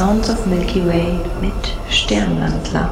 Sounds of Milky Way mit Sternwandler.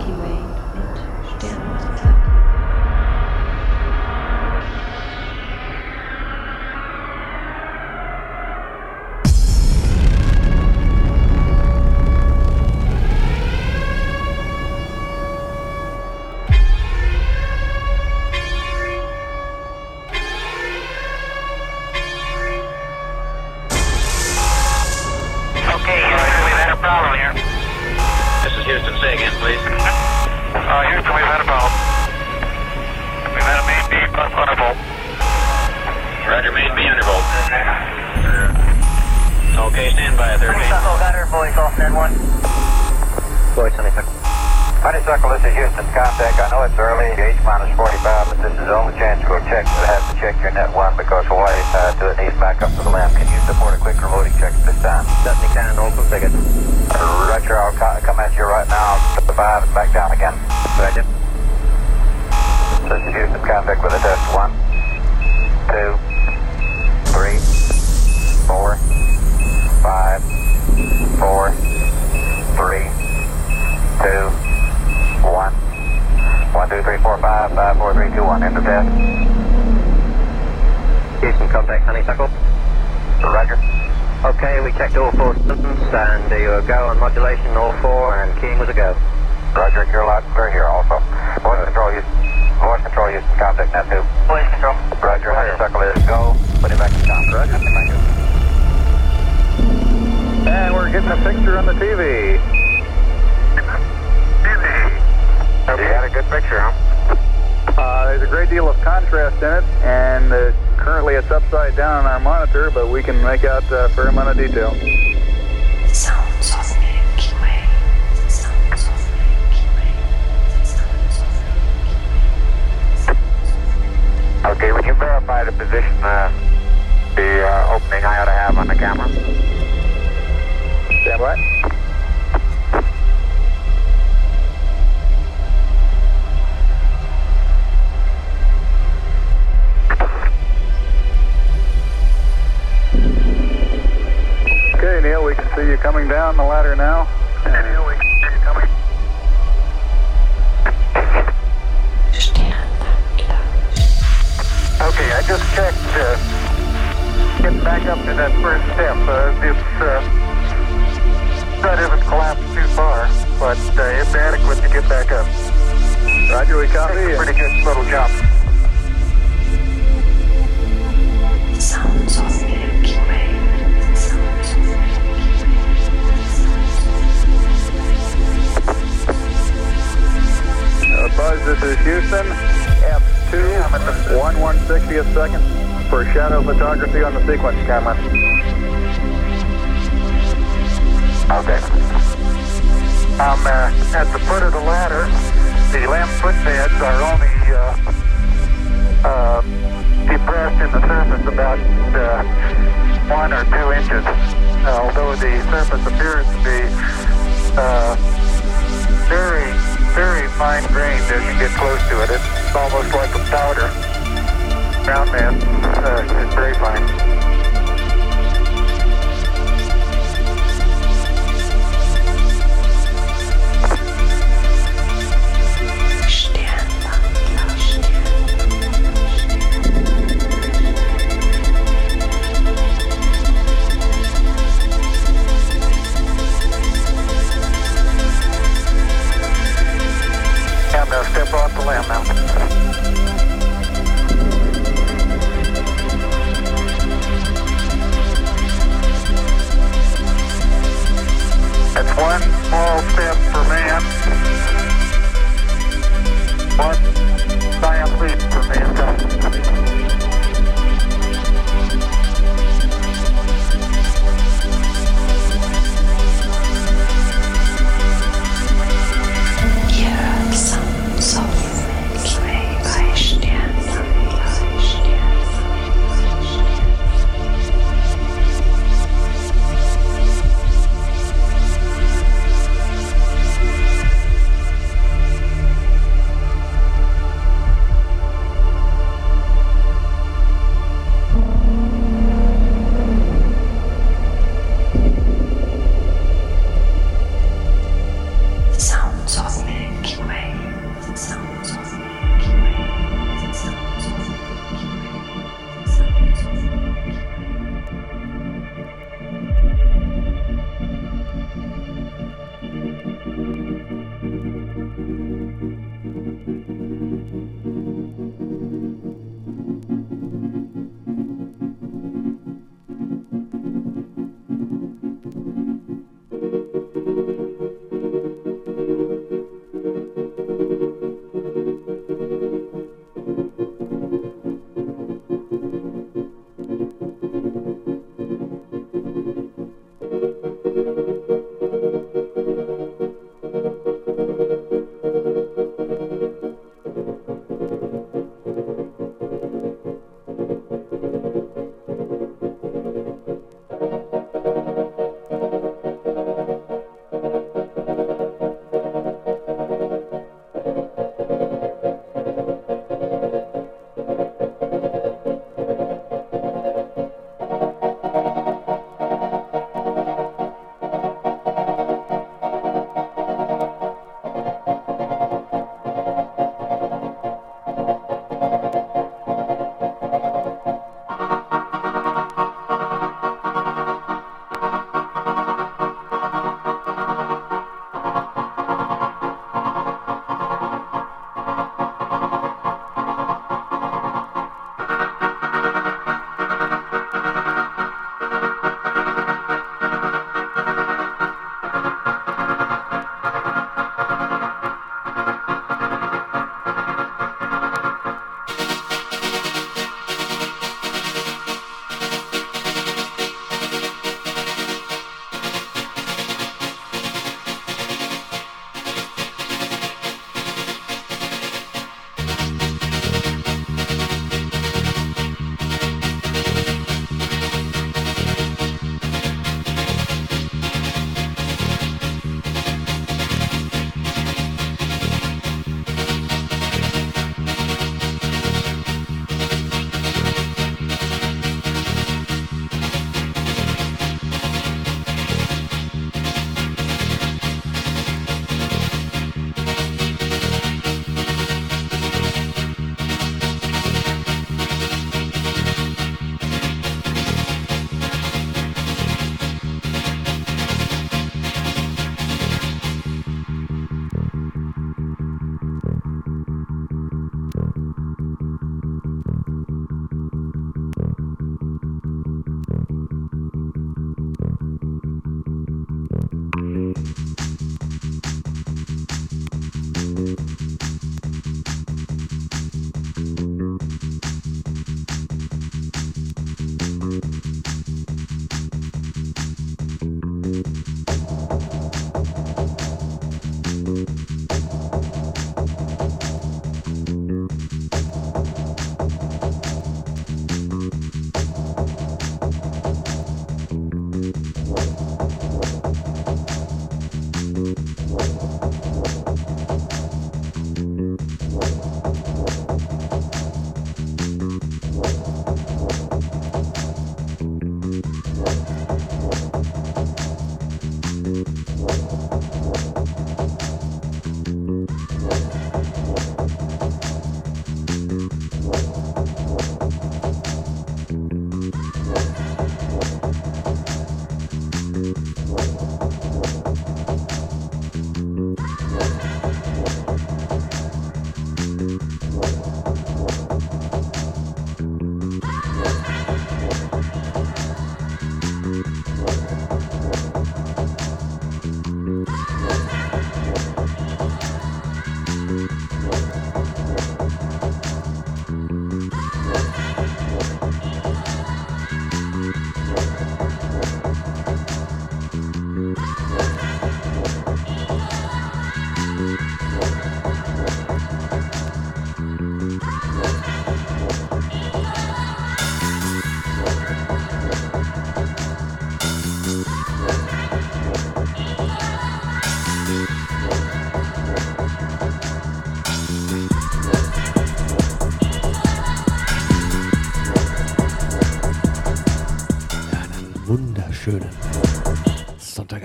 we can make out uh, a fair amount of detail.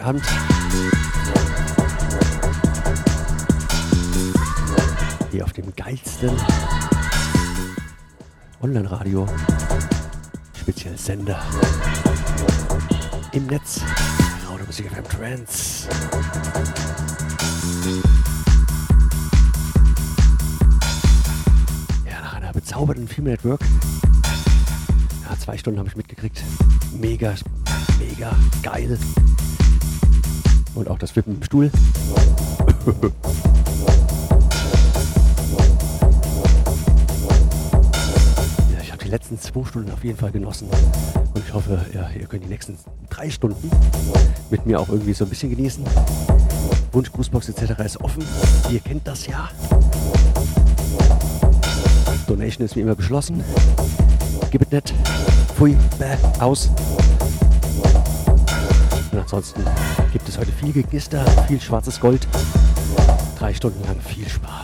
Abend. Hier auf dem geilsten Online-Radio, speziell Sender im Netz, Radio Musik FM Trends. Ja, nach einer bezaubernden Film Network. Ja, zwei Stunden habe ich mitgekriegt. Mega, mega geil. Und auch das Wippen im Stuhl. ja, ich habe die letzten zwei Stunden auf jeden Fall genossen. Und ich hoffe, ja, ihr könnt die nächsten drei Stunden mit mir auch irgendwie so ein bisschen genießen. Wunsch, Grußbox etc. ist offen. Ihr kennt das ja. Donation ist wie immer beschlossen. Gib es nicht. Pfui, bäh, aus. Und ansonsten gibt es heute viel Gegister, viel schwarzes Gold. Drei Stunden lang viel Spaß.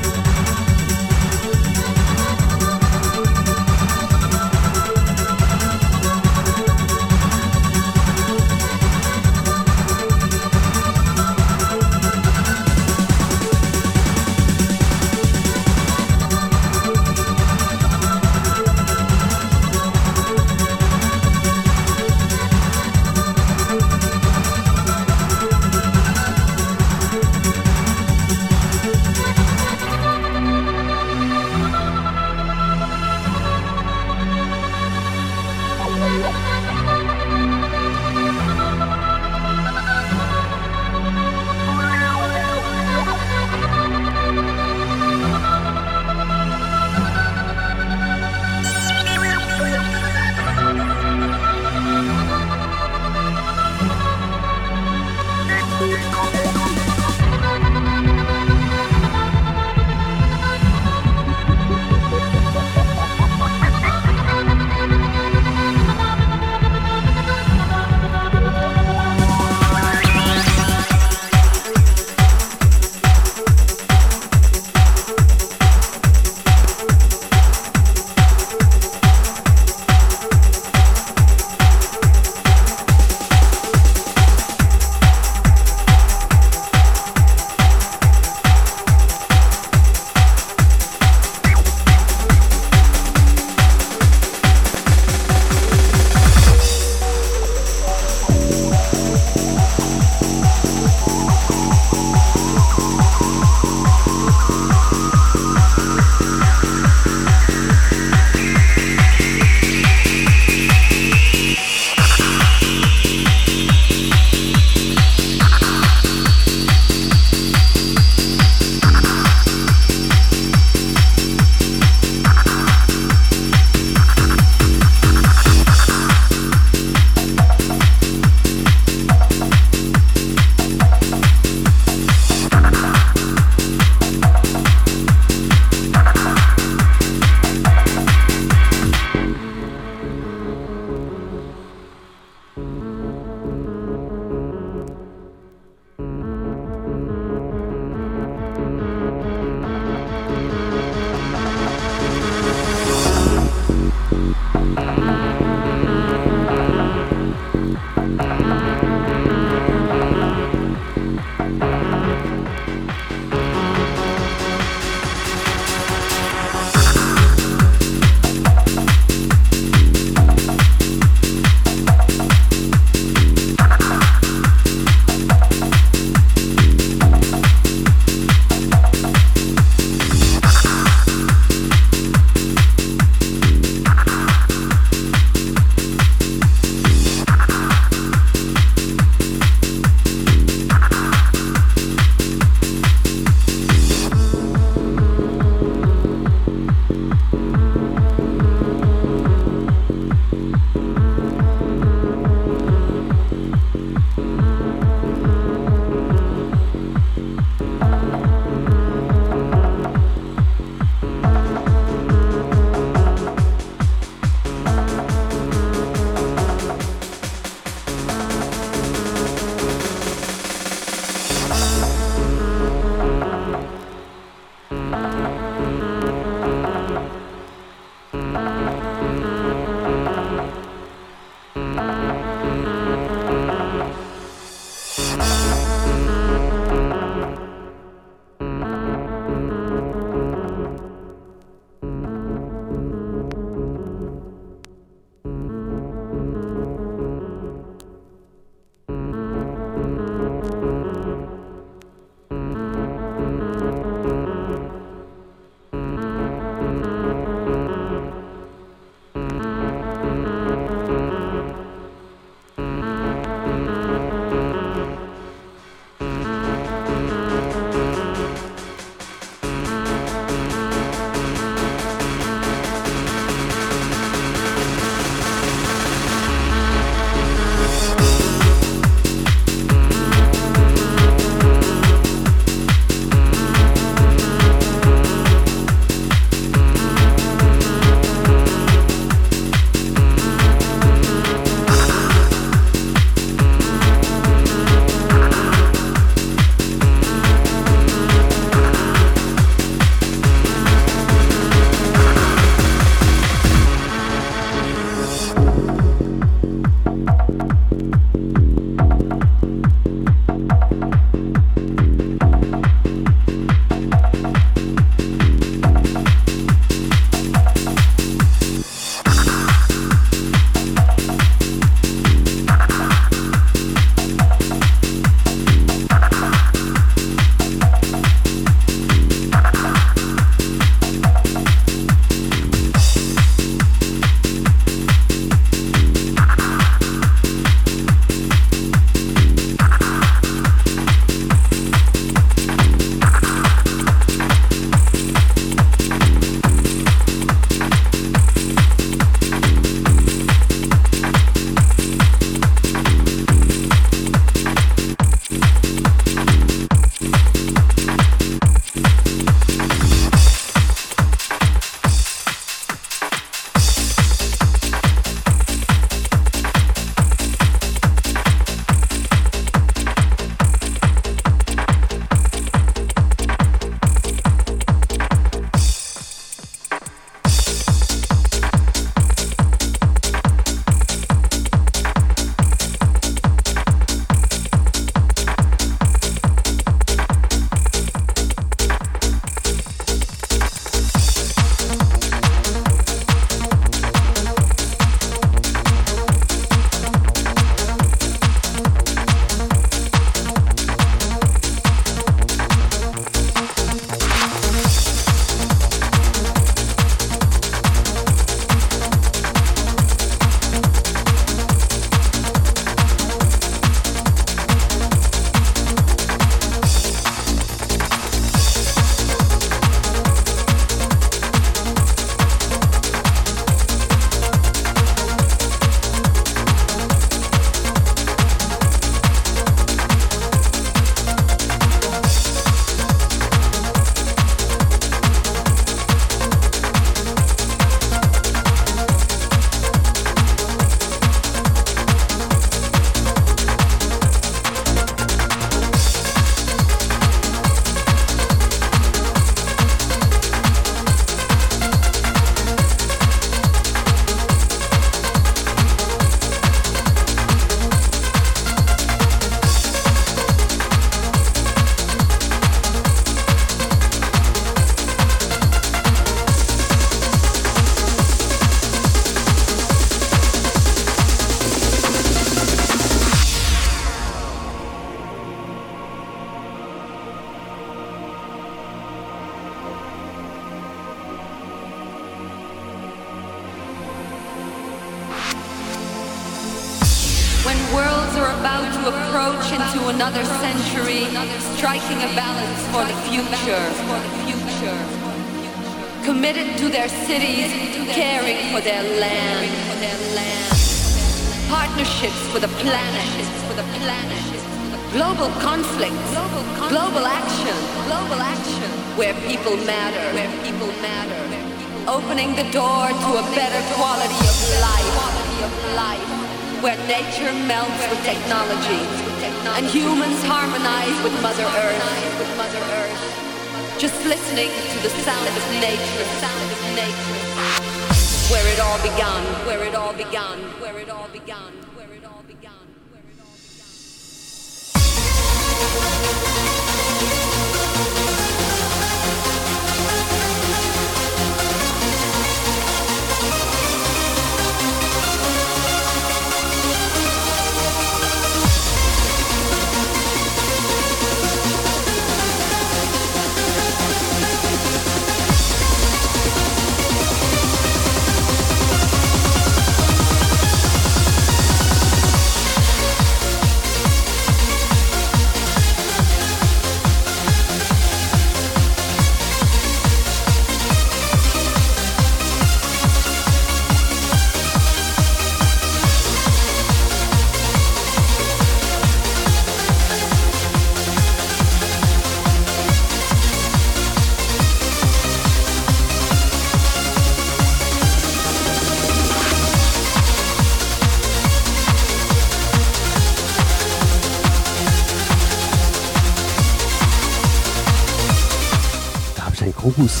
Gruß.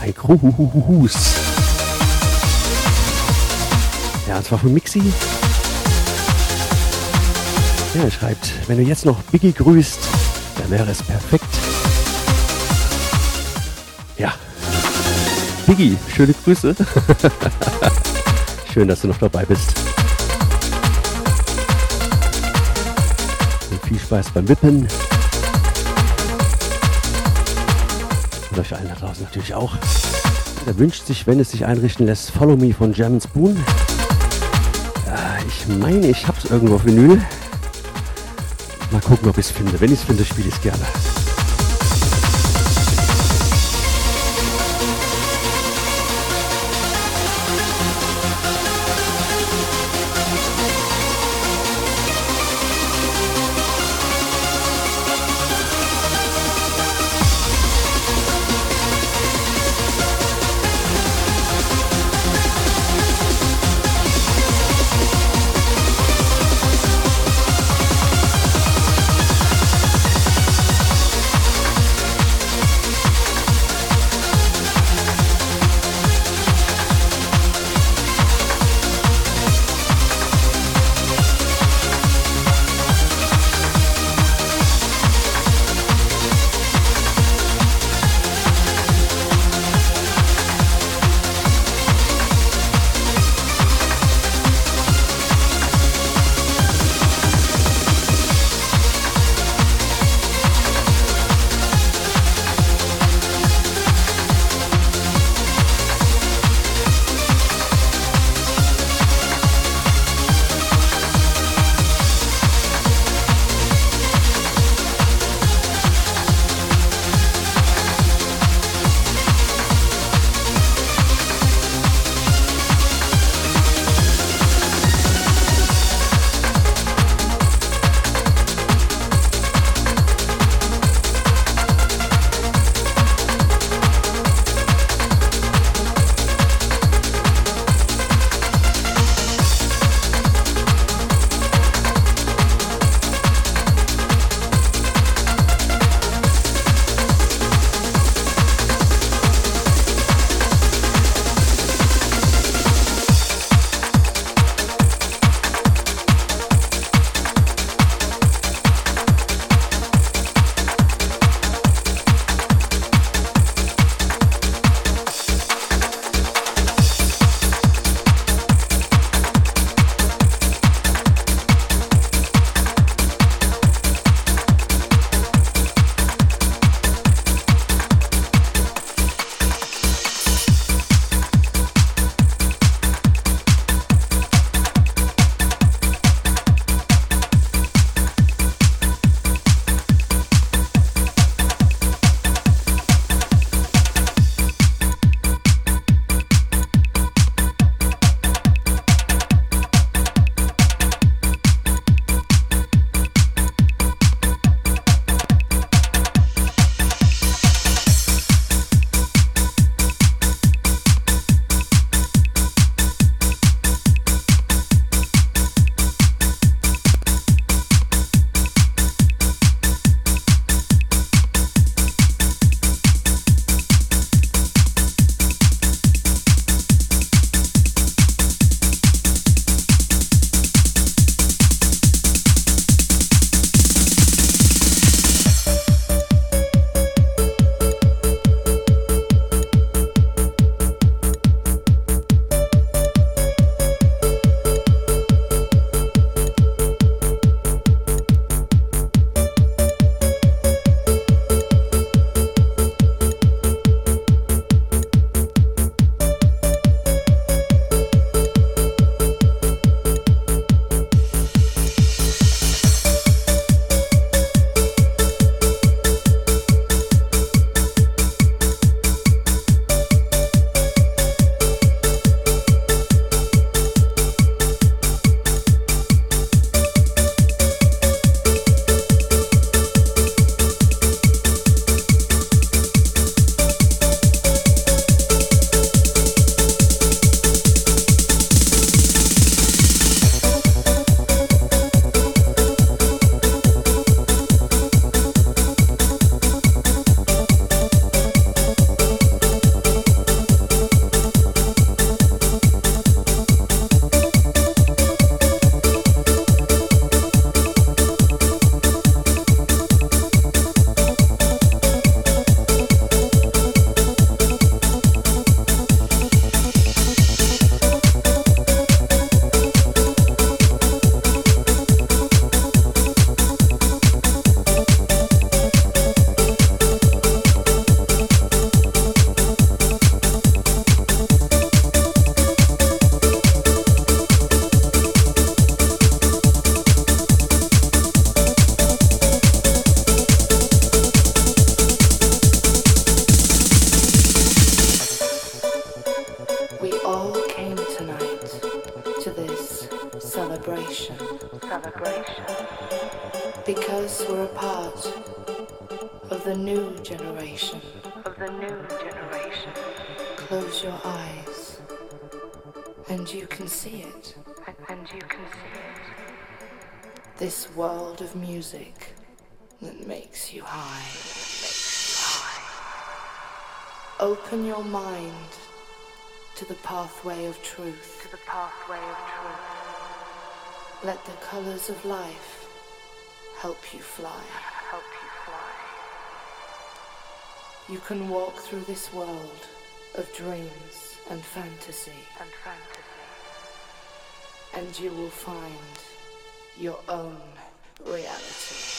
Ein Gruß. Ja, und zwar von Mixi. Ja, er schreibt, wenn du jetzt noch Biggie grüßt, dann wäre es perfekt. Ja. Biggie, schöne Grüße. Schön, dass du noch dabei bist. Und viel Spaß beim Wippen. Und euch allen da draußen natürlich auch. Er wünscht sich, wenn es sich einrichten lässt, Follow Me von German Spoon. Ich meine, ich habe es irgendwo auf Vinyl. Mal gucken, ob ich es finde. Wenn ich es finde, spiele ich es gerne. New generation. Of the new generation. Close your eyes and you can see it. And you can see it. This world of music that makes you high. Makes you high. Open your mind to the pathway of truth. To the pathway of truth. Let the colors of life help you fly. You can walk through this world of dreams and fantasy. And fantasy. And you will find your own reality.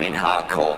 In hardcore.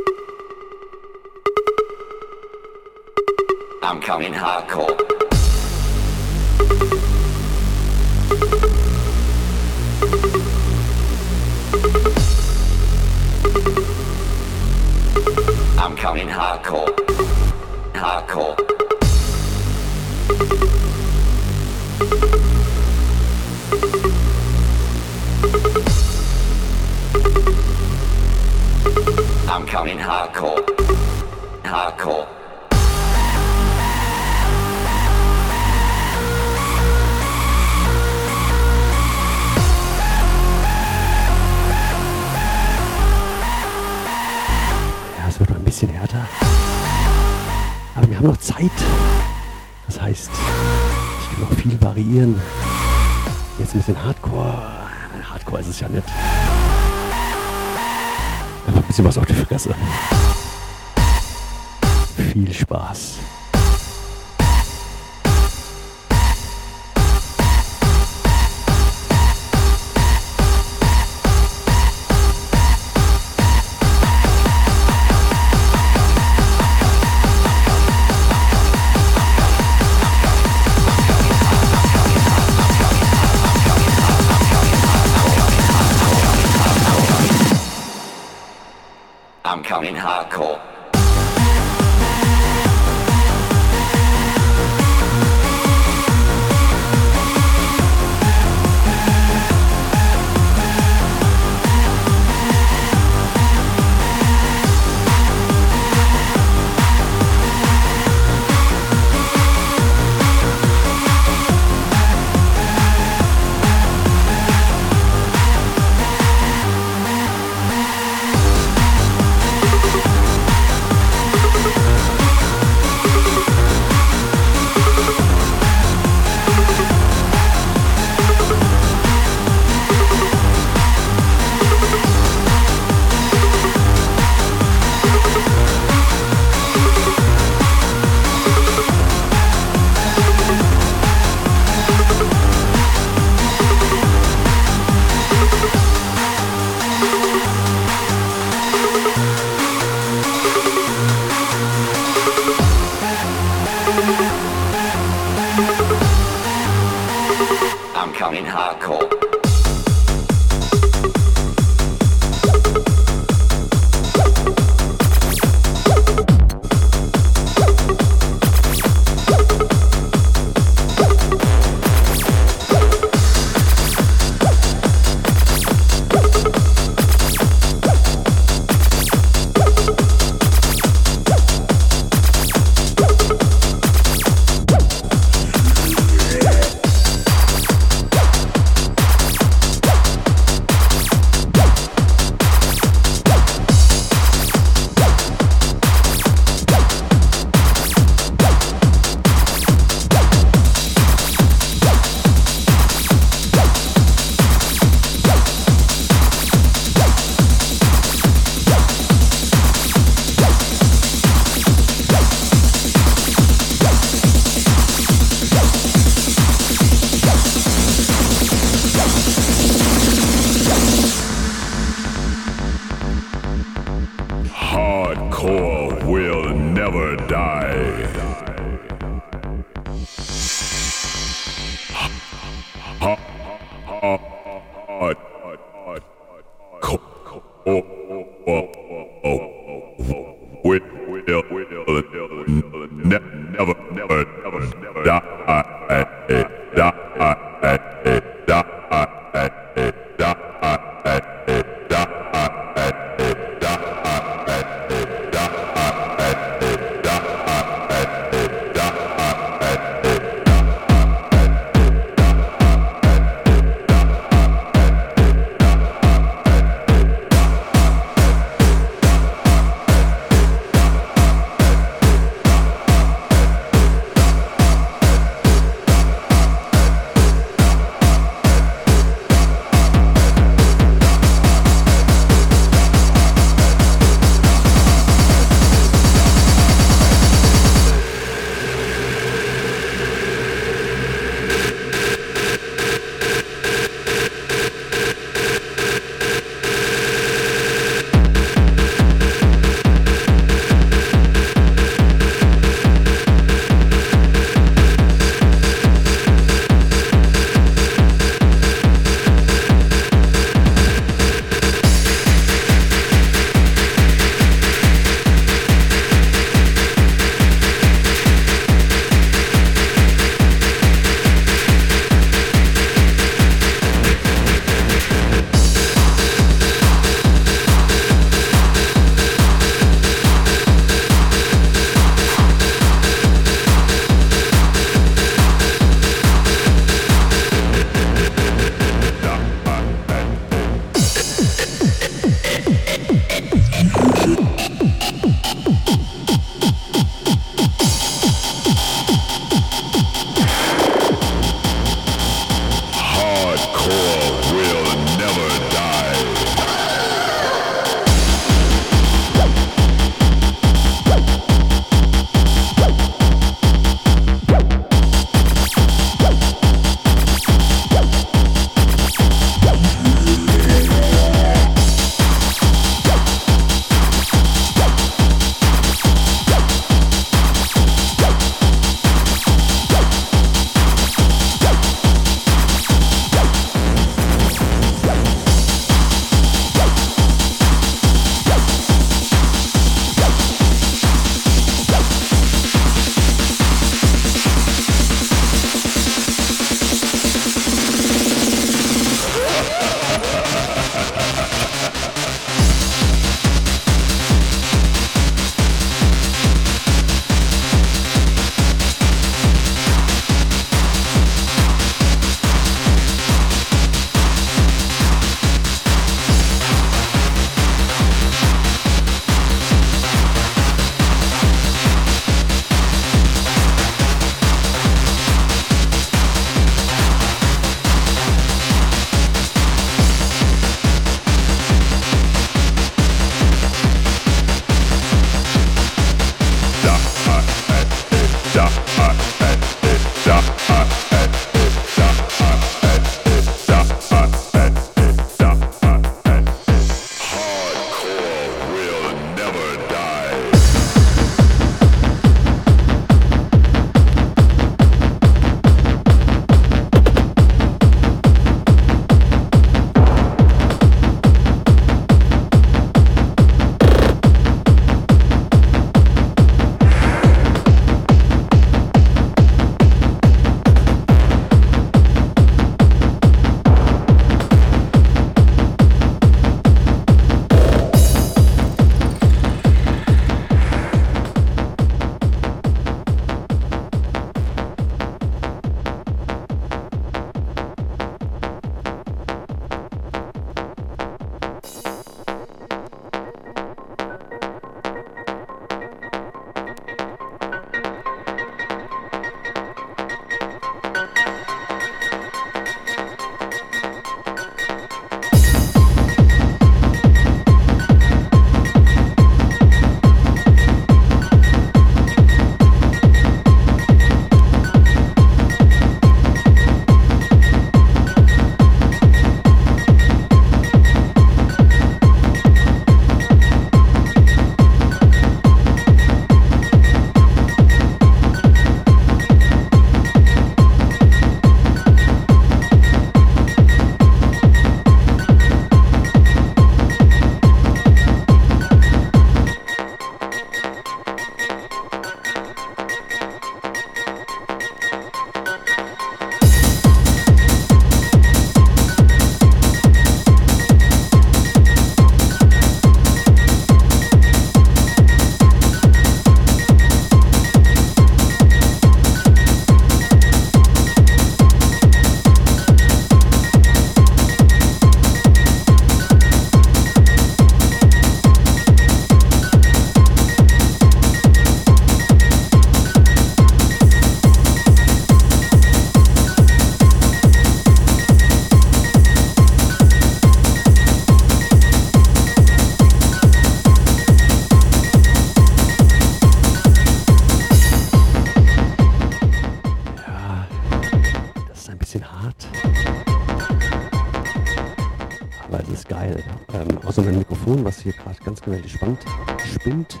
Gerade ganz gewaltig spannt, spinnt.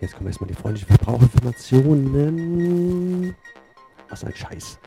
Jetzt kommen erstmal die freundlichen Verbrauchinformationen. Was ein Scheiß.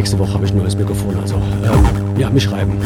Nächste Woche habe ich ein neues Mikrofon, also ähm, ja, mich schreiben.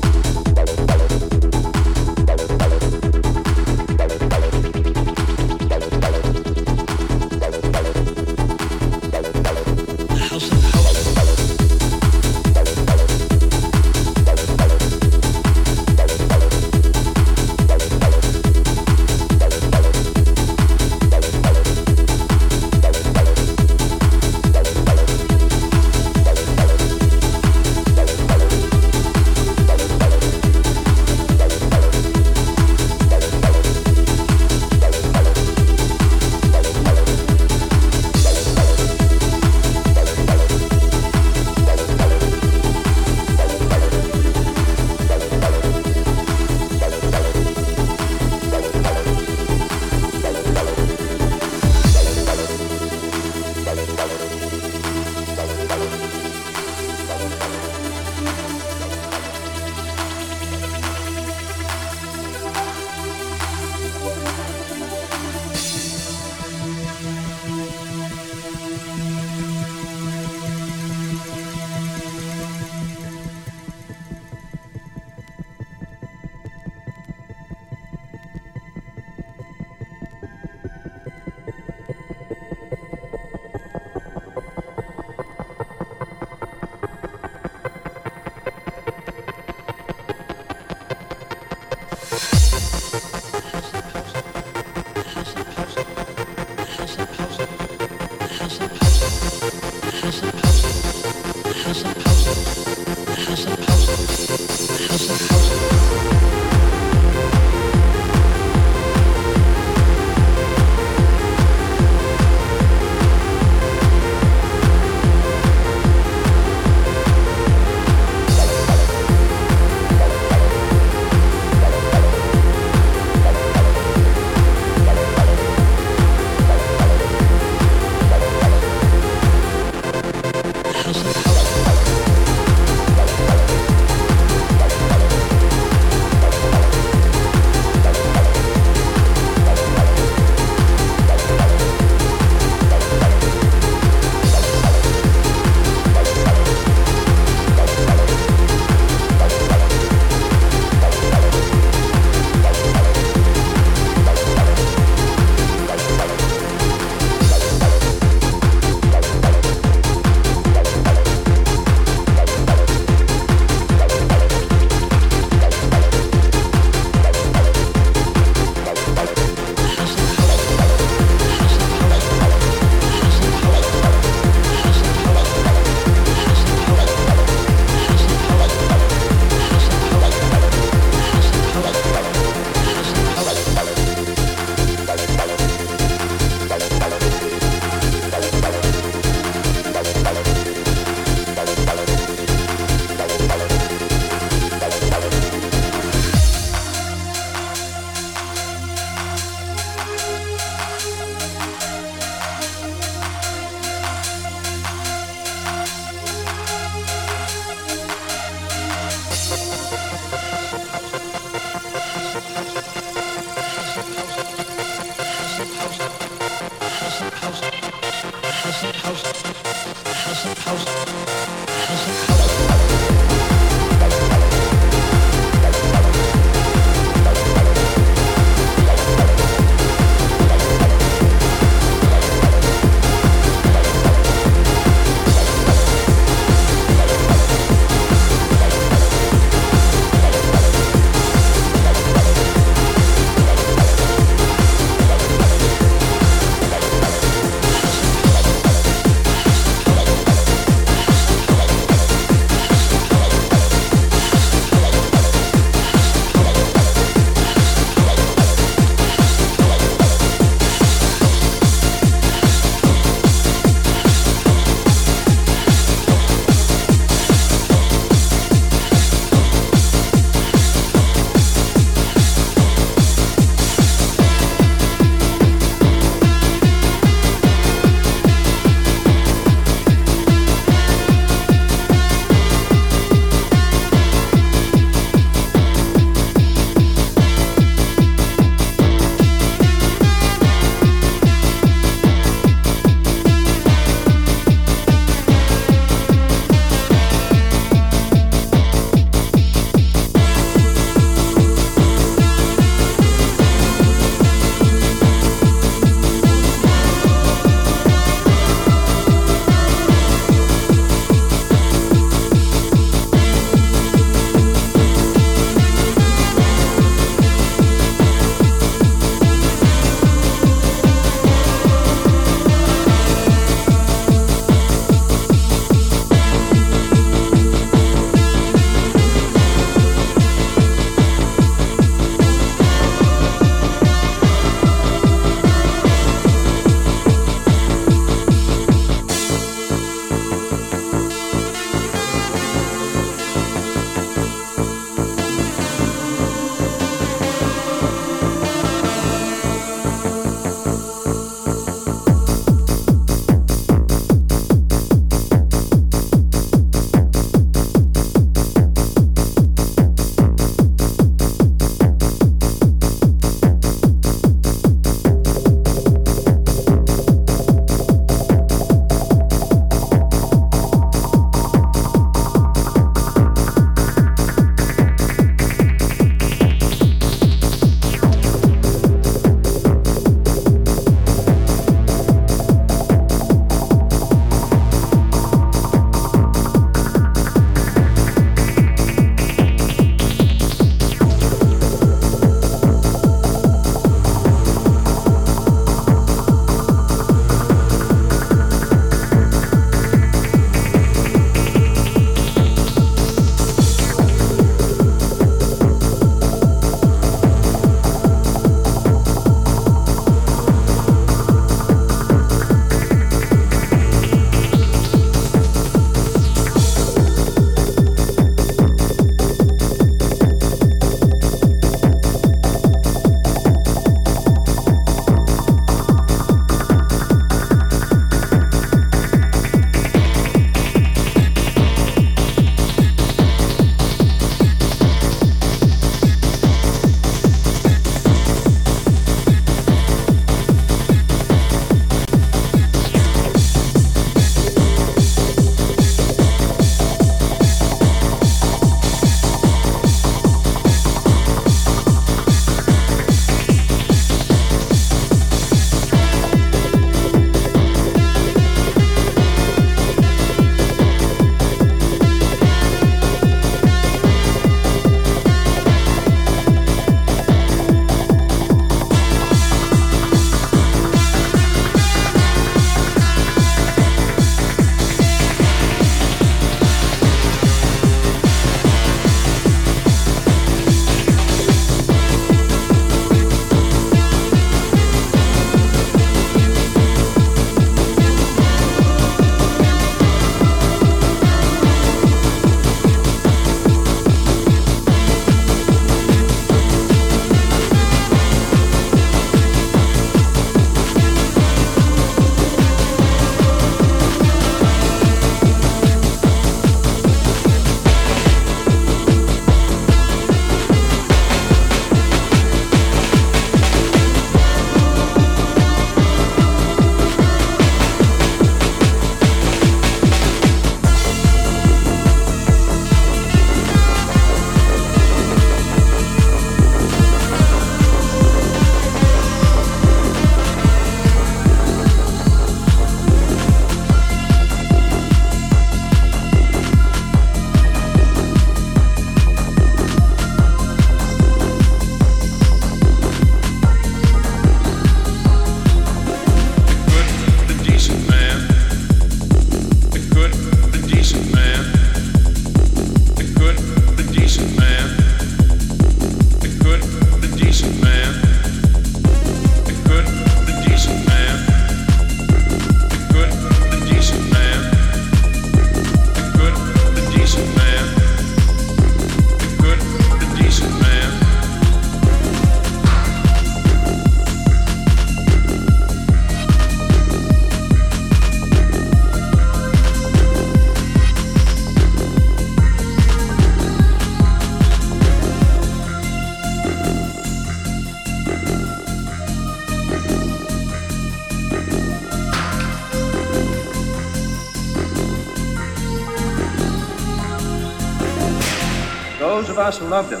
Us who loved him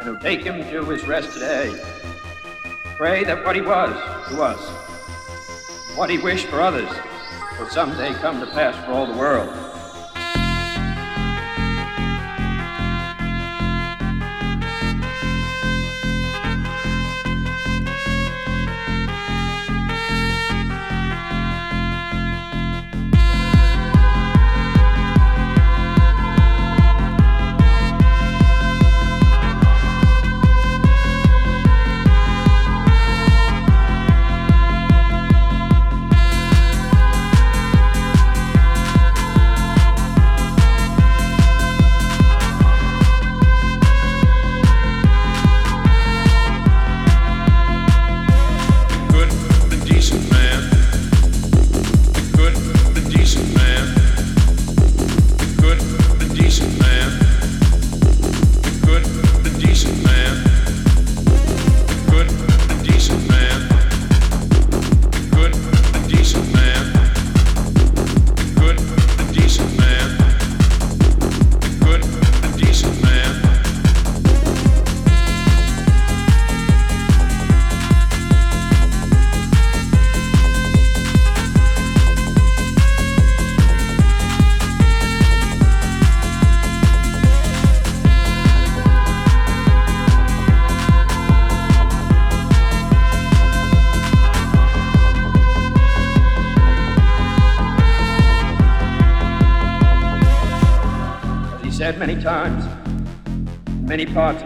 and who take him to his rest today pray that what he was to us, what he wished for others, will someday come to pass for all the world.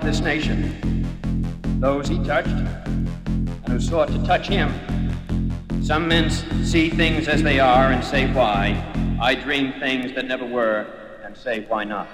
This nation. Those he touched and who sought to touch him. Some men see things as they are and say why. I dream things that never were and say why not.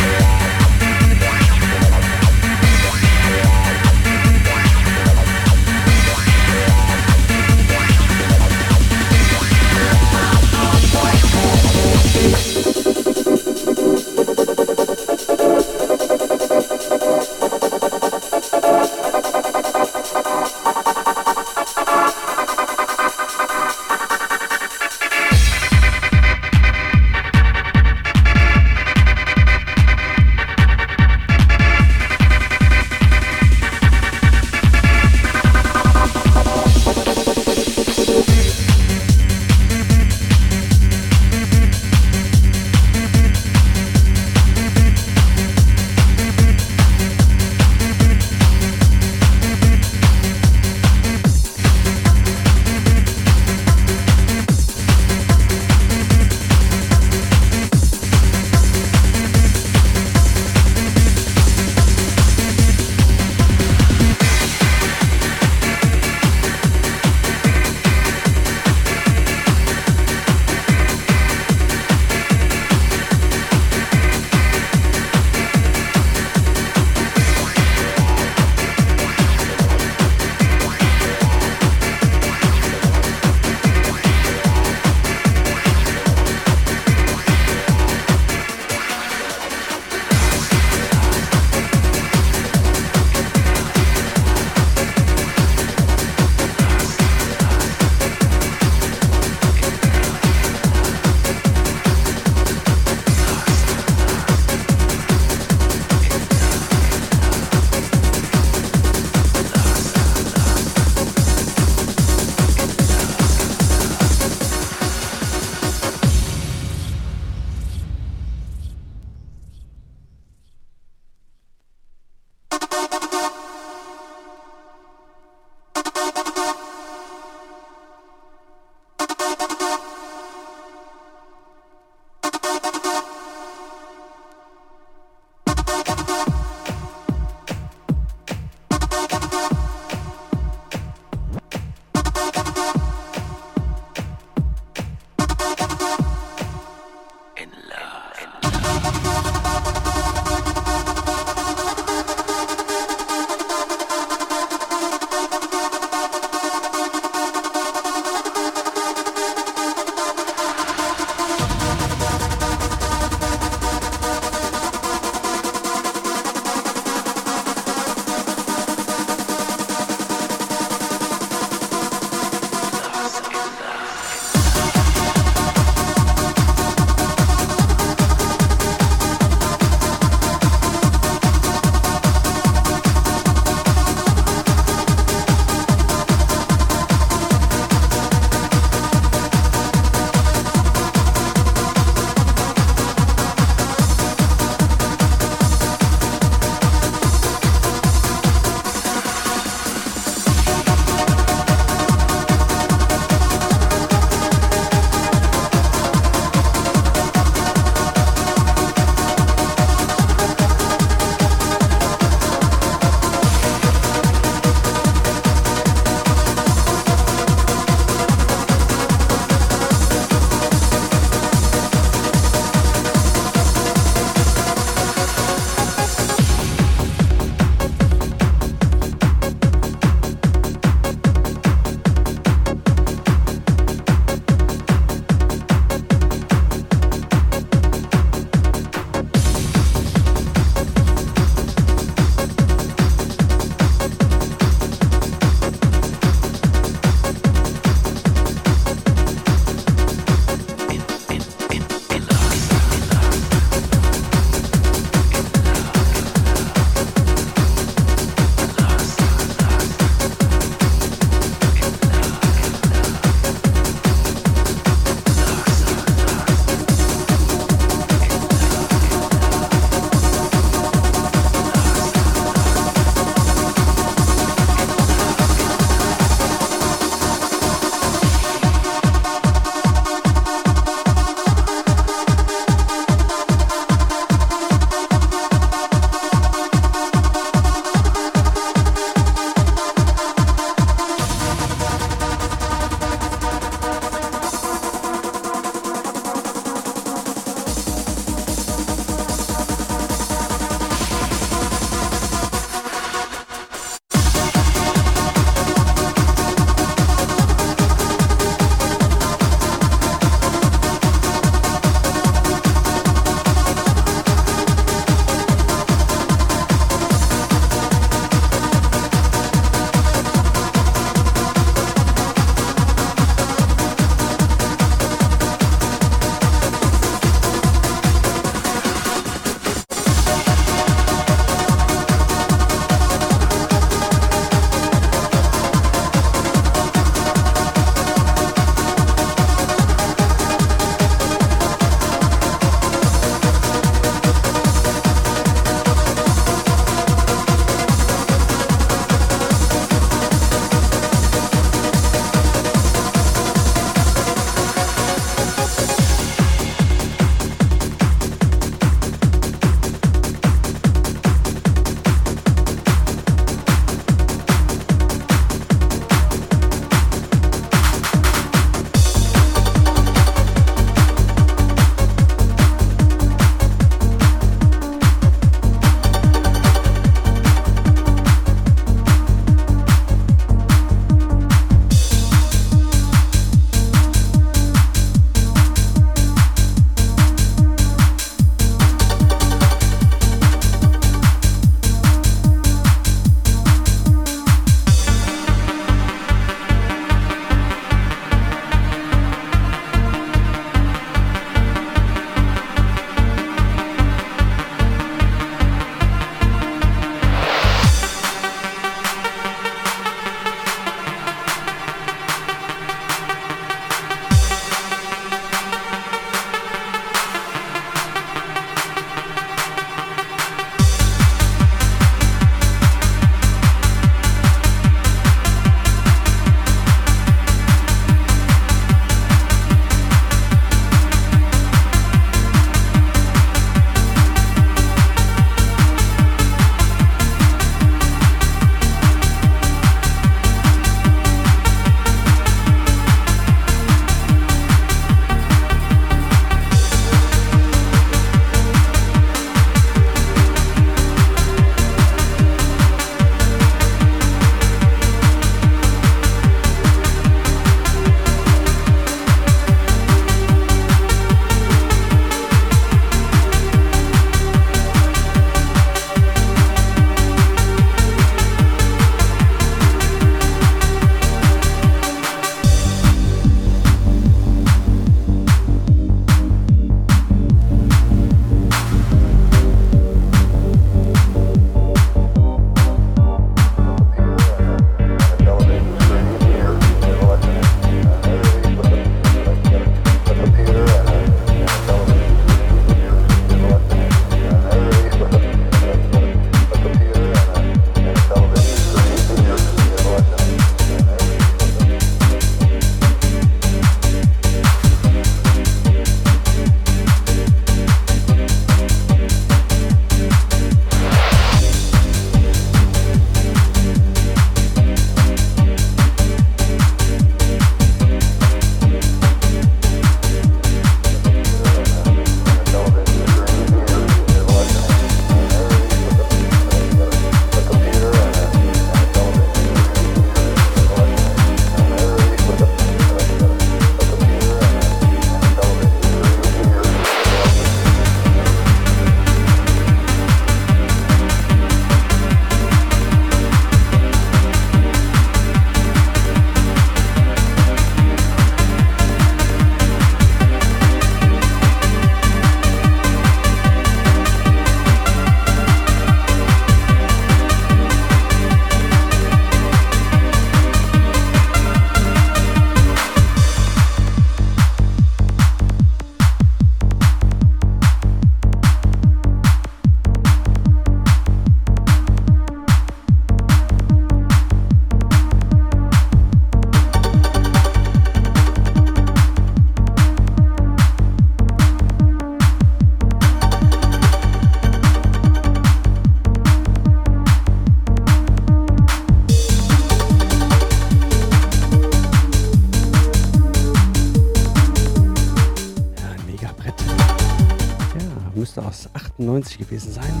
98 gewesen sein.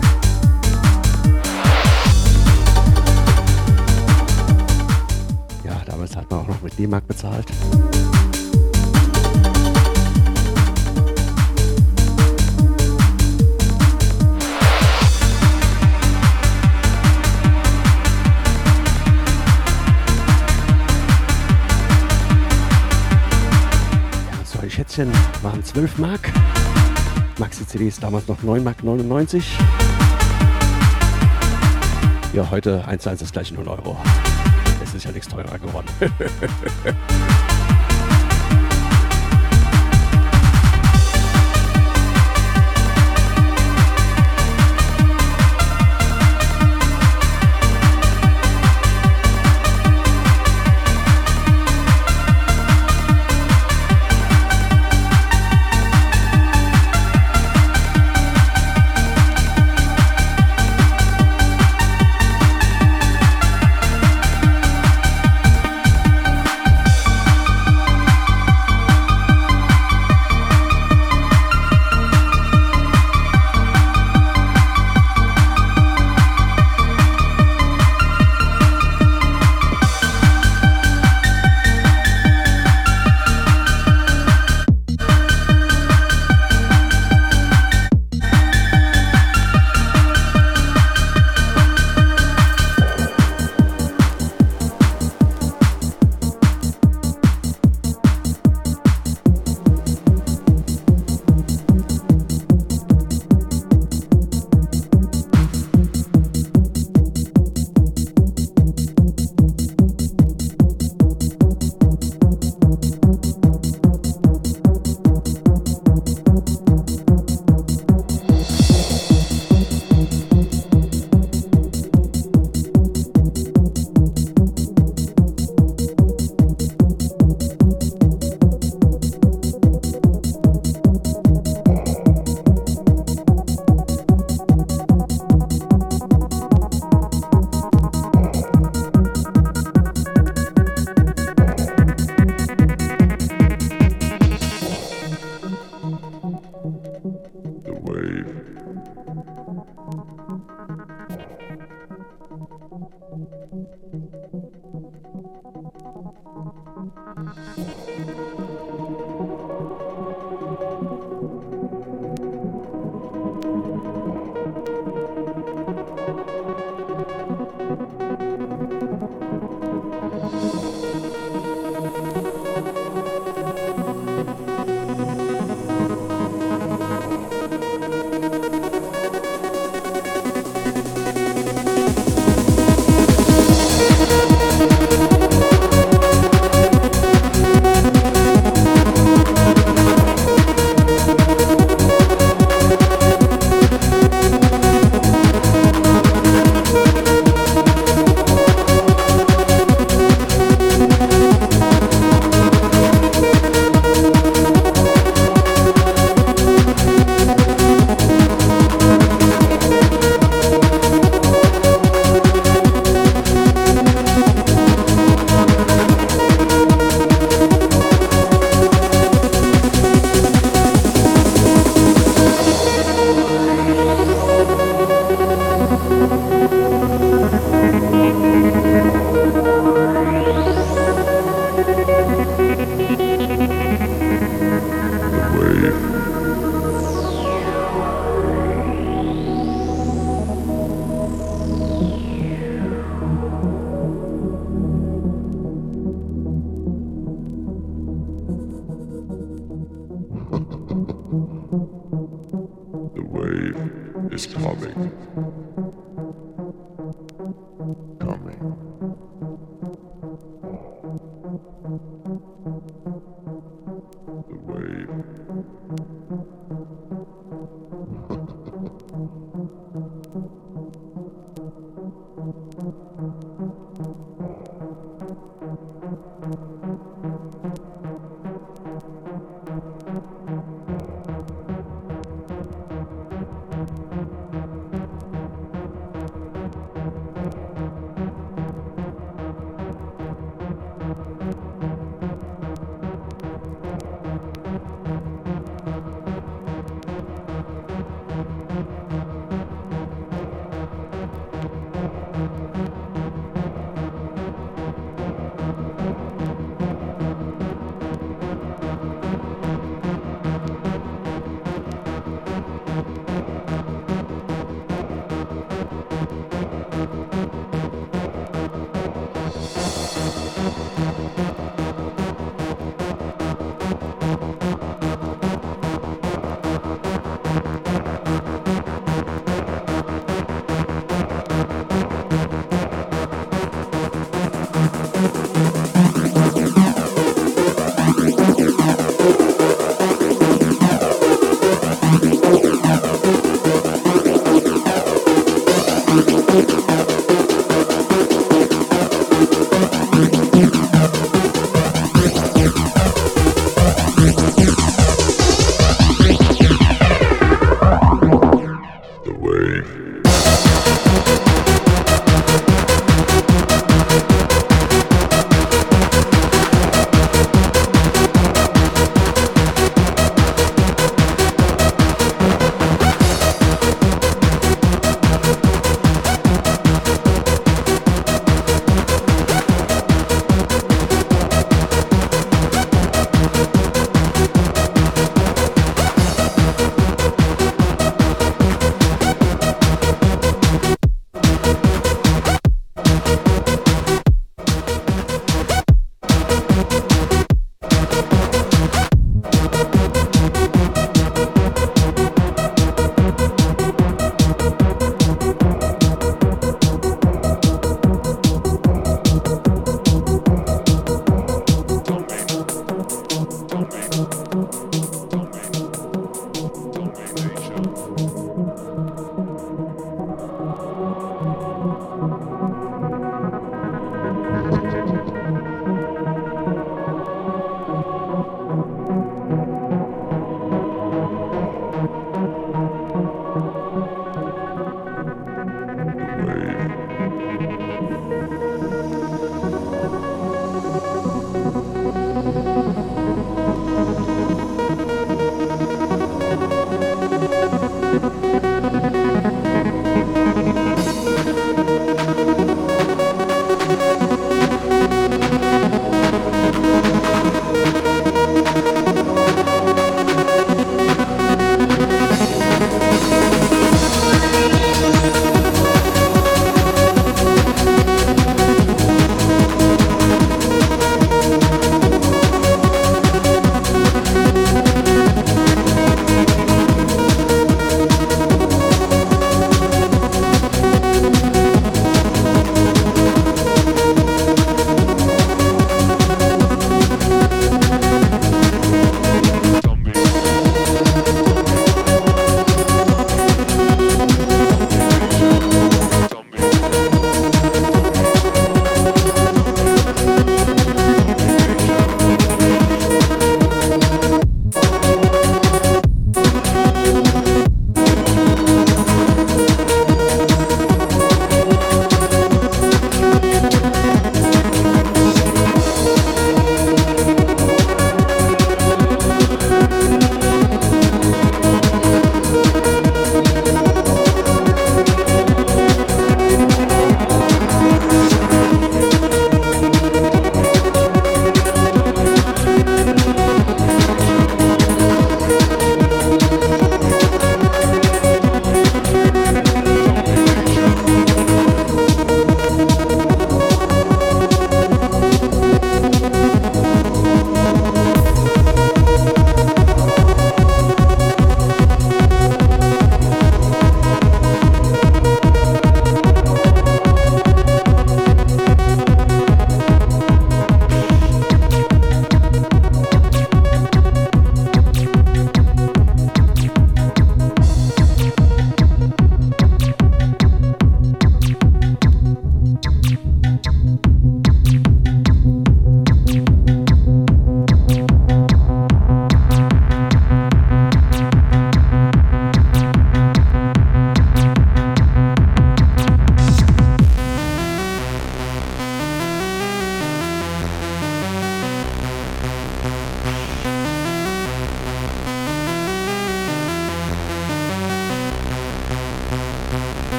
Ja, damals hat man auch noch mit D-Mark bezahlt. Schätzchen waren 12 Mark. Maxi-CDs damals noch 9 Mark 99. Ja, heute 1 zu 1 das gleiche 0 Euro. Es ist ja nichts teurer geworden.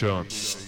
Shanti.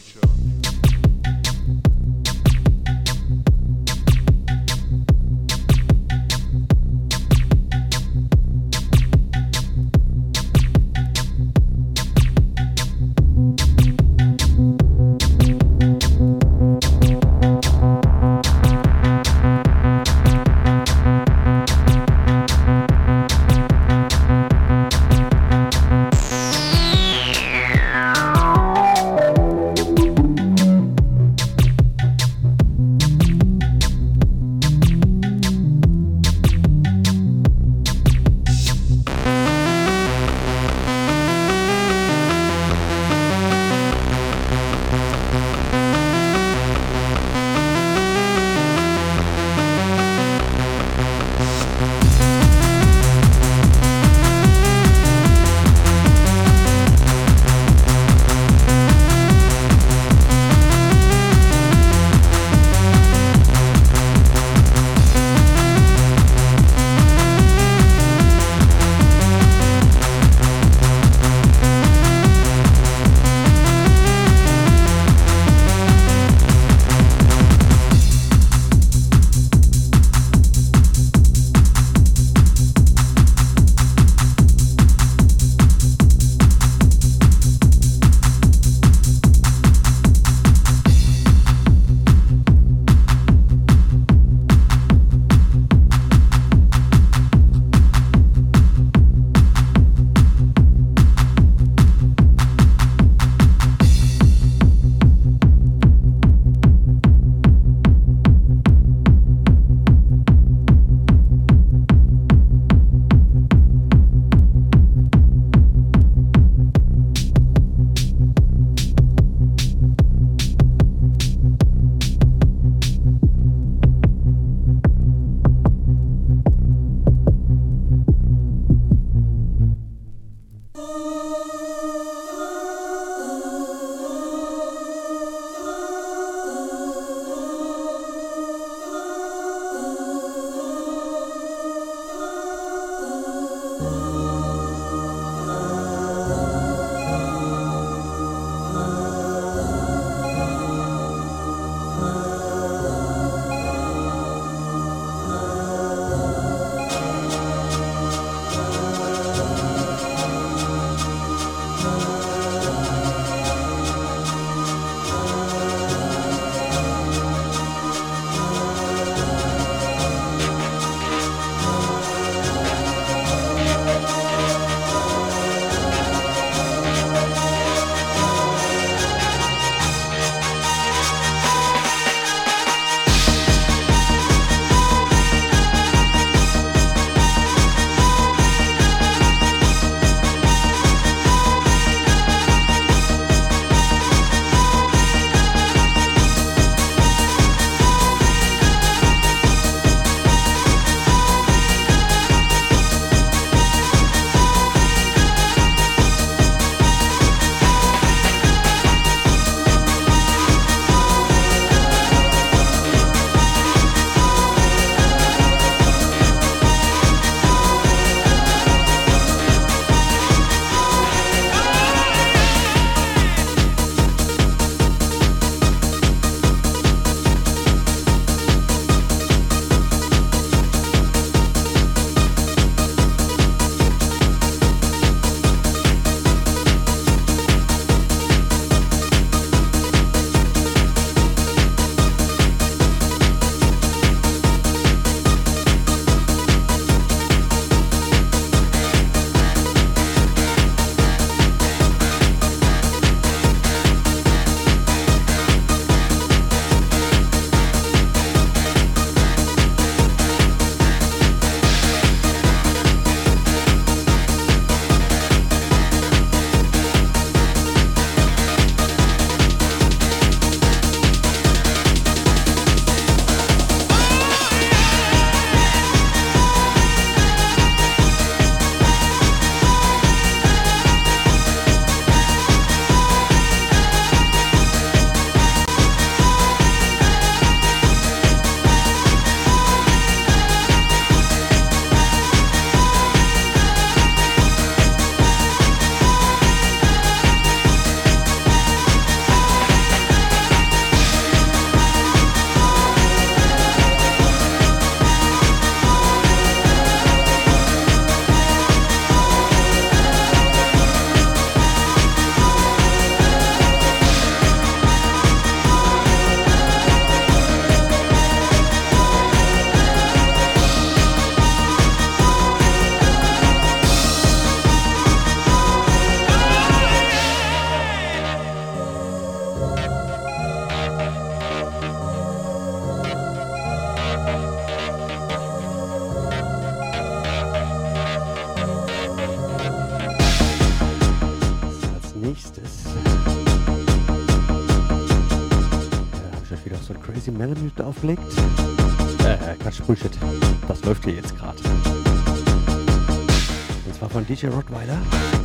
Rottweiler,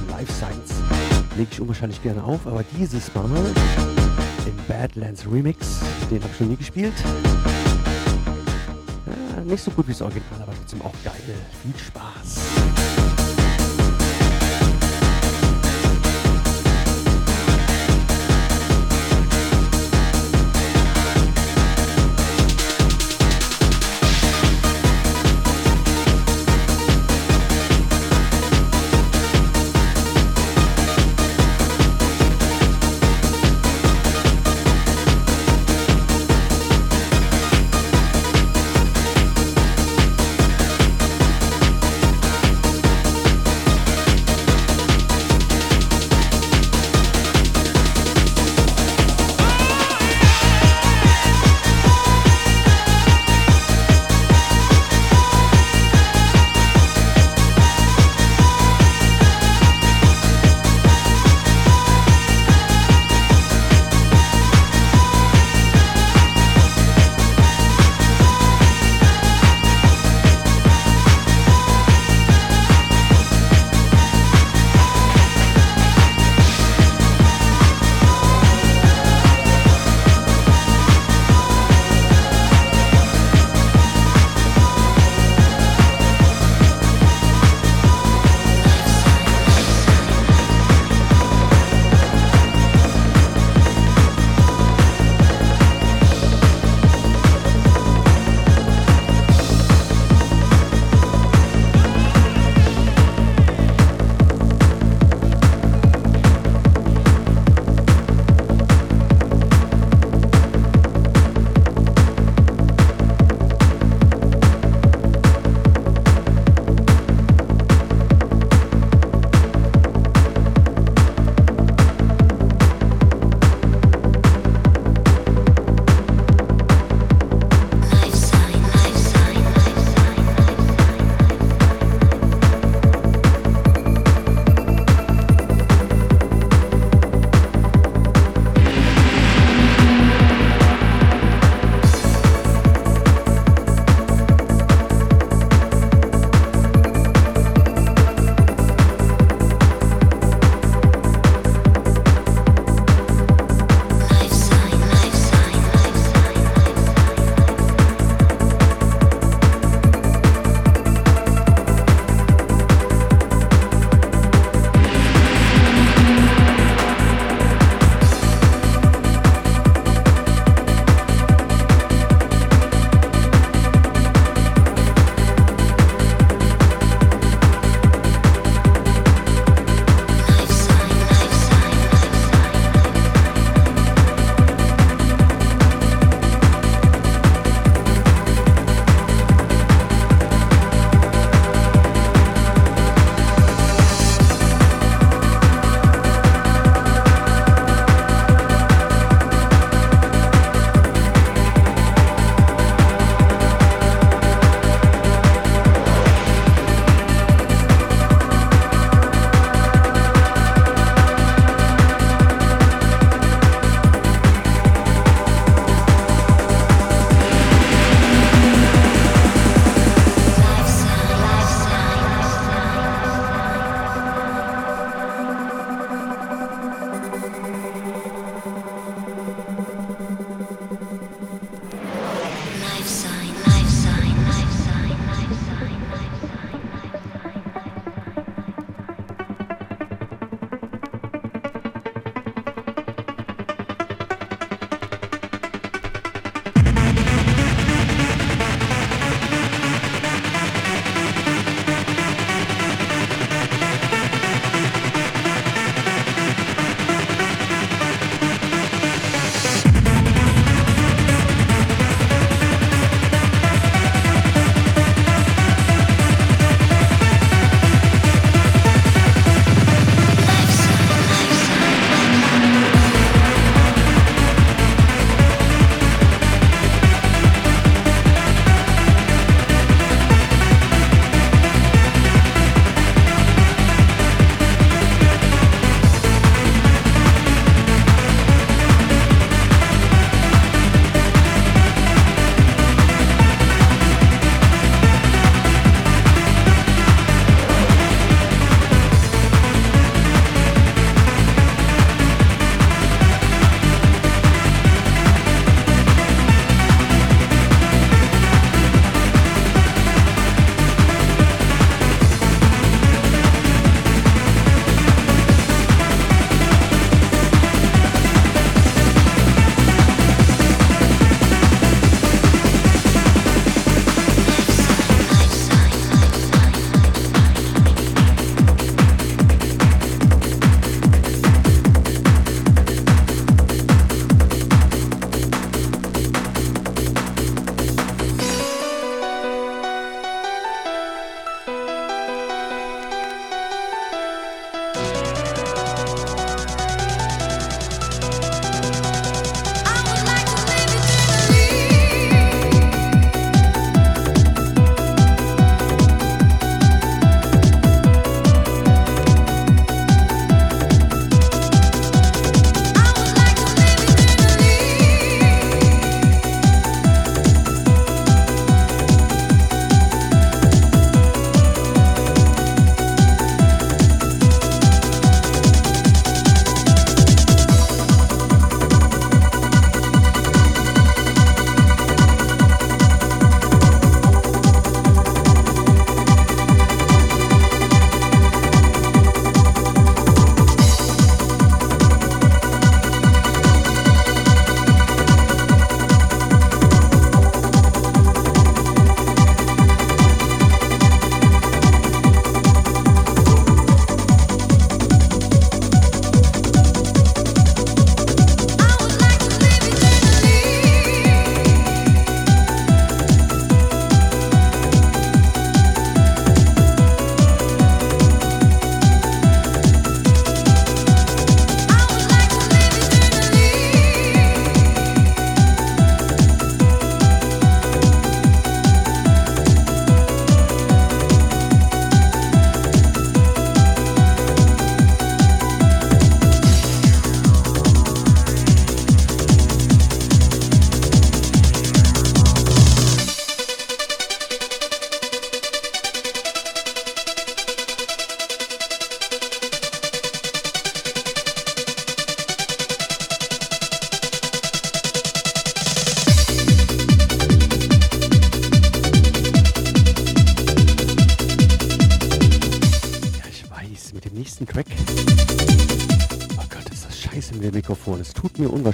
Life Science. Lege ich unwahrscheinlich gerne auf, aber dieses Mal im Badlands Remix. Den habe ich schon nie gespielt. Ja, nicht so gut wie das Original, aber trotzdem auch geil. Viel Spaß.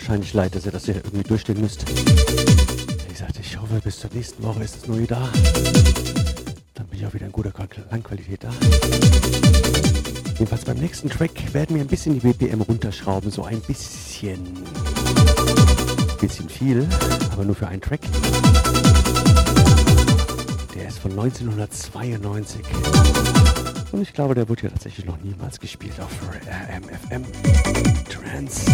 Unwahrscheinlich leid, dass ihr das hier irgendwie durchstehen müsst. Wie gesagt, ich hoffe, bis zur nächsten Woche ist es nur wieder da. Dann bin ich auch wieder in guter Langqualität da. Jedenfalls beim nächsten Track werden wir ein bisschen die BPM runterschrauben. So ein bisschen. Bisschen viel, aber nur für einen Track. Der ist von 1992. Und ich glaube, der wurde ja tatsächlich noch niemals gespielt auf RMFM Trance.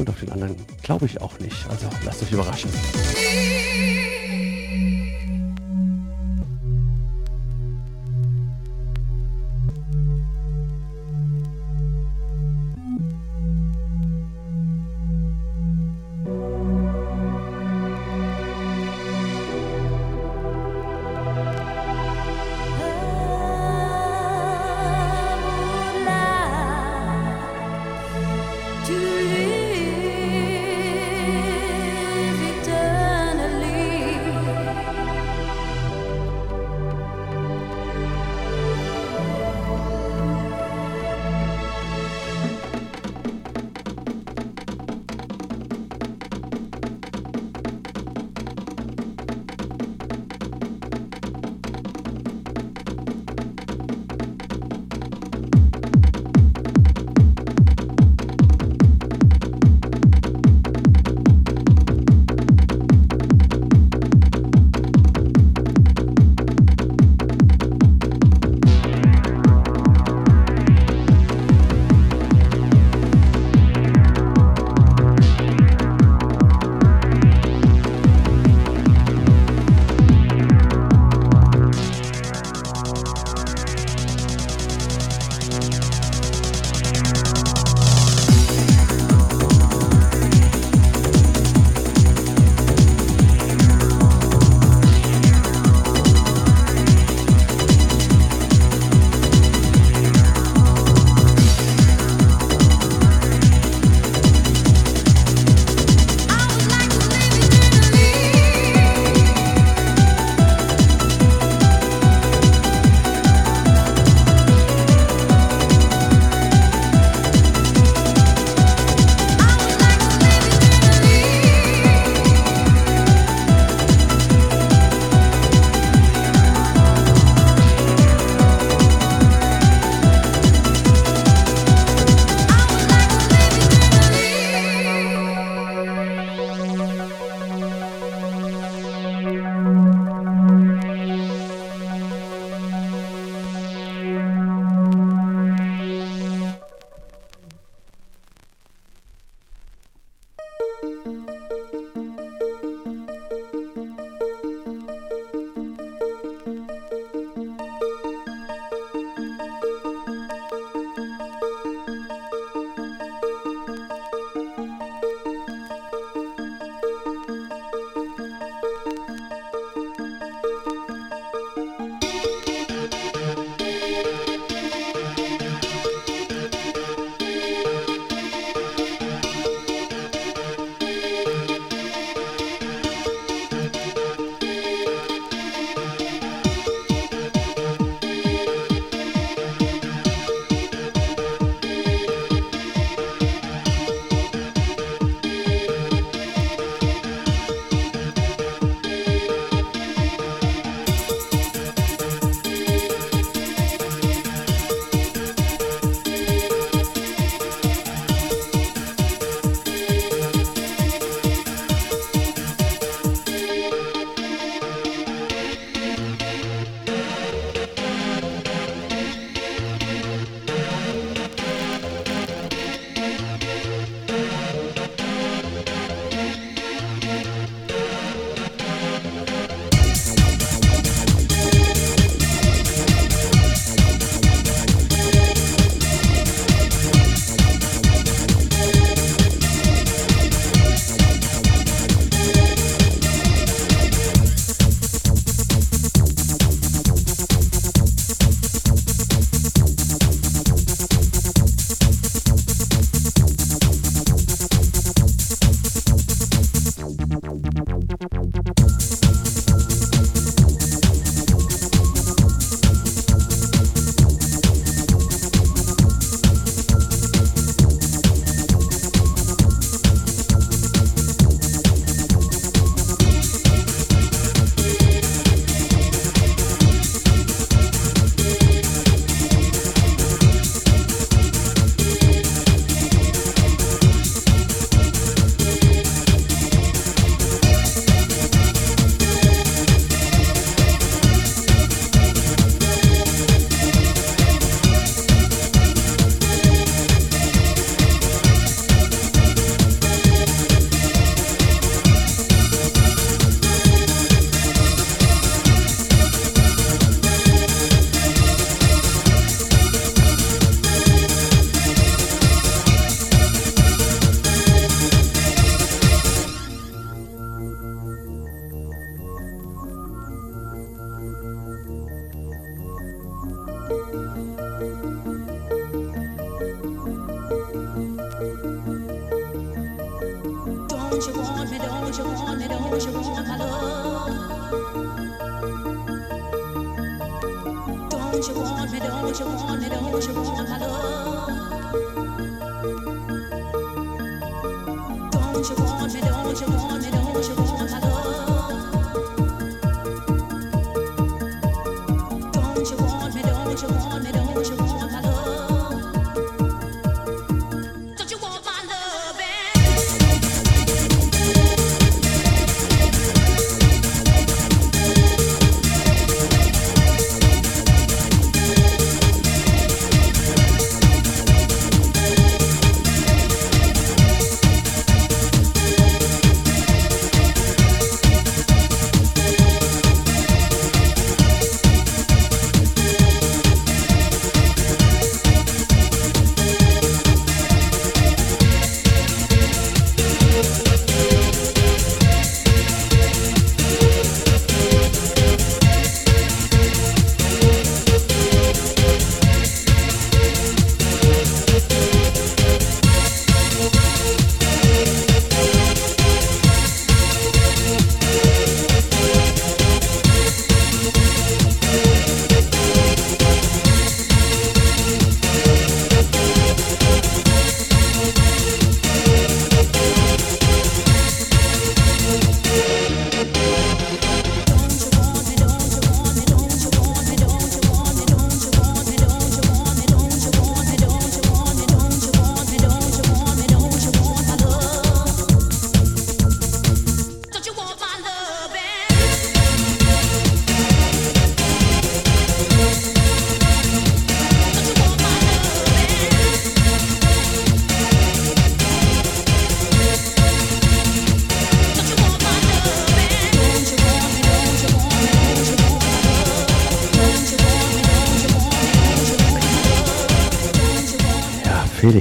Und auf den anderen glaube ich auch nicht. Also lasst euch überraschen.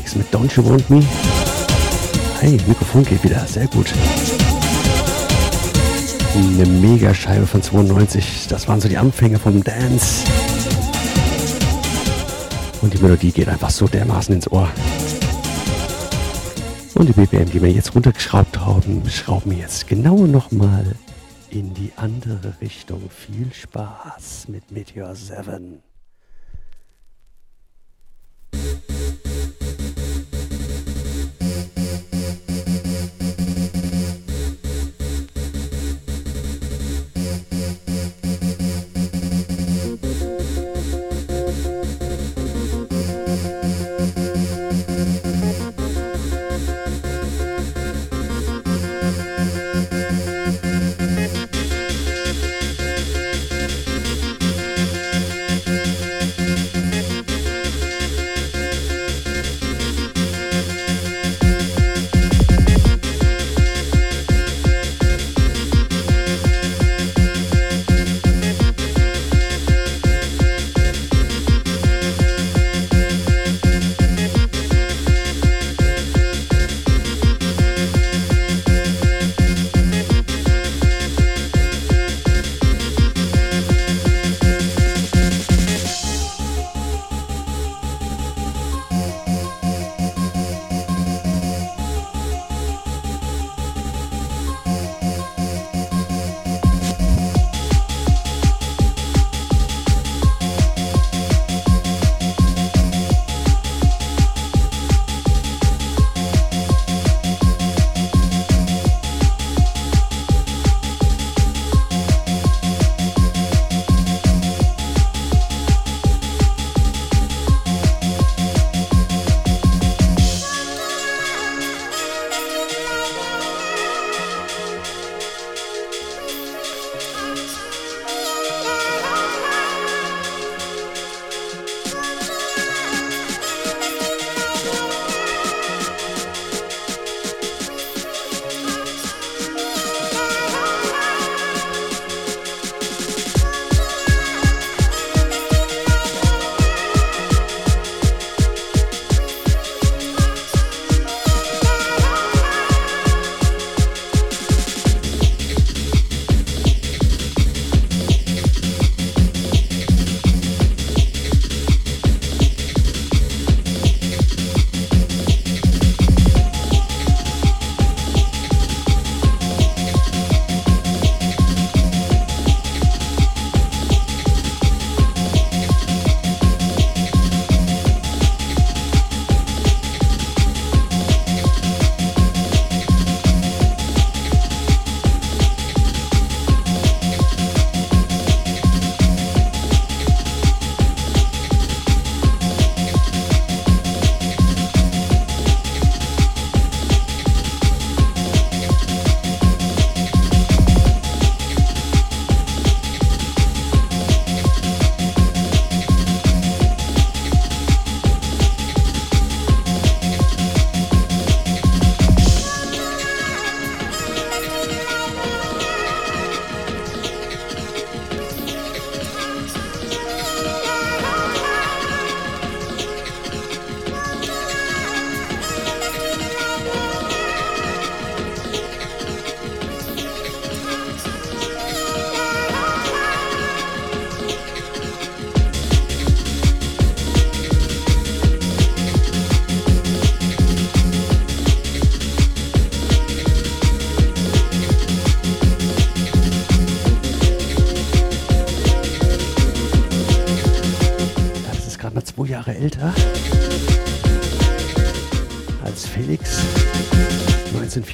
Felix mit Don't You Want Me? Hey, Mikrofon geht wieder, sehr gut. Eine Megascheibe von 92, das waren so die Anfänge vom Dance. Und die Melodie geht einfach so dermaßen ins Ohr. Und die BPM, die wir jetzt runtergeschraubt haben, schrauben wir jetzt genau nochmal in die andere Richtung. Viel Spaß mit Meteor 7.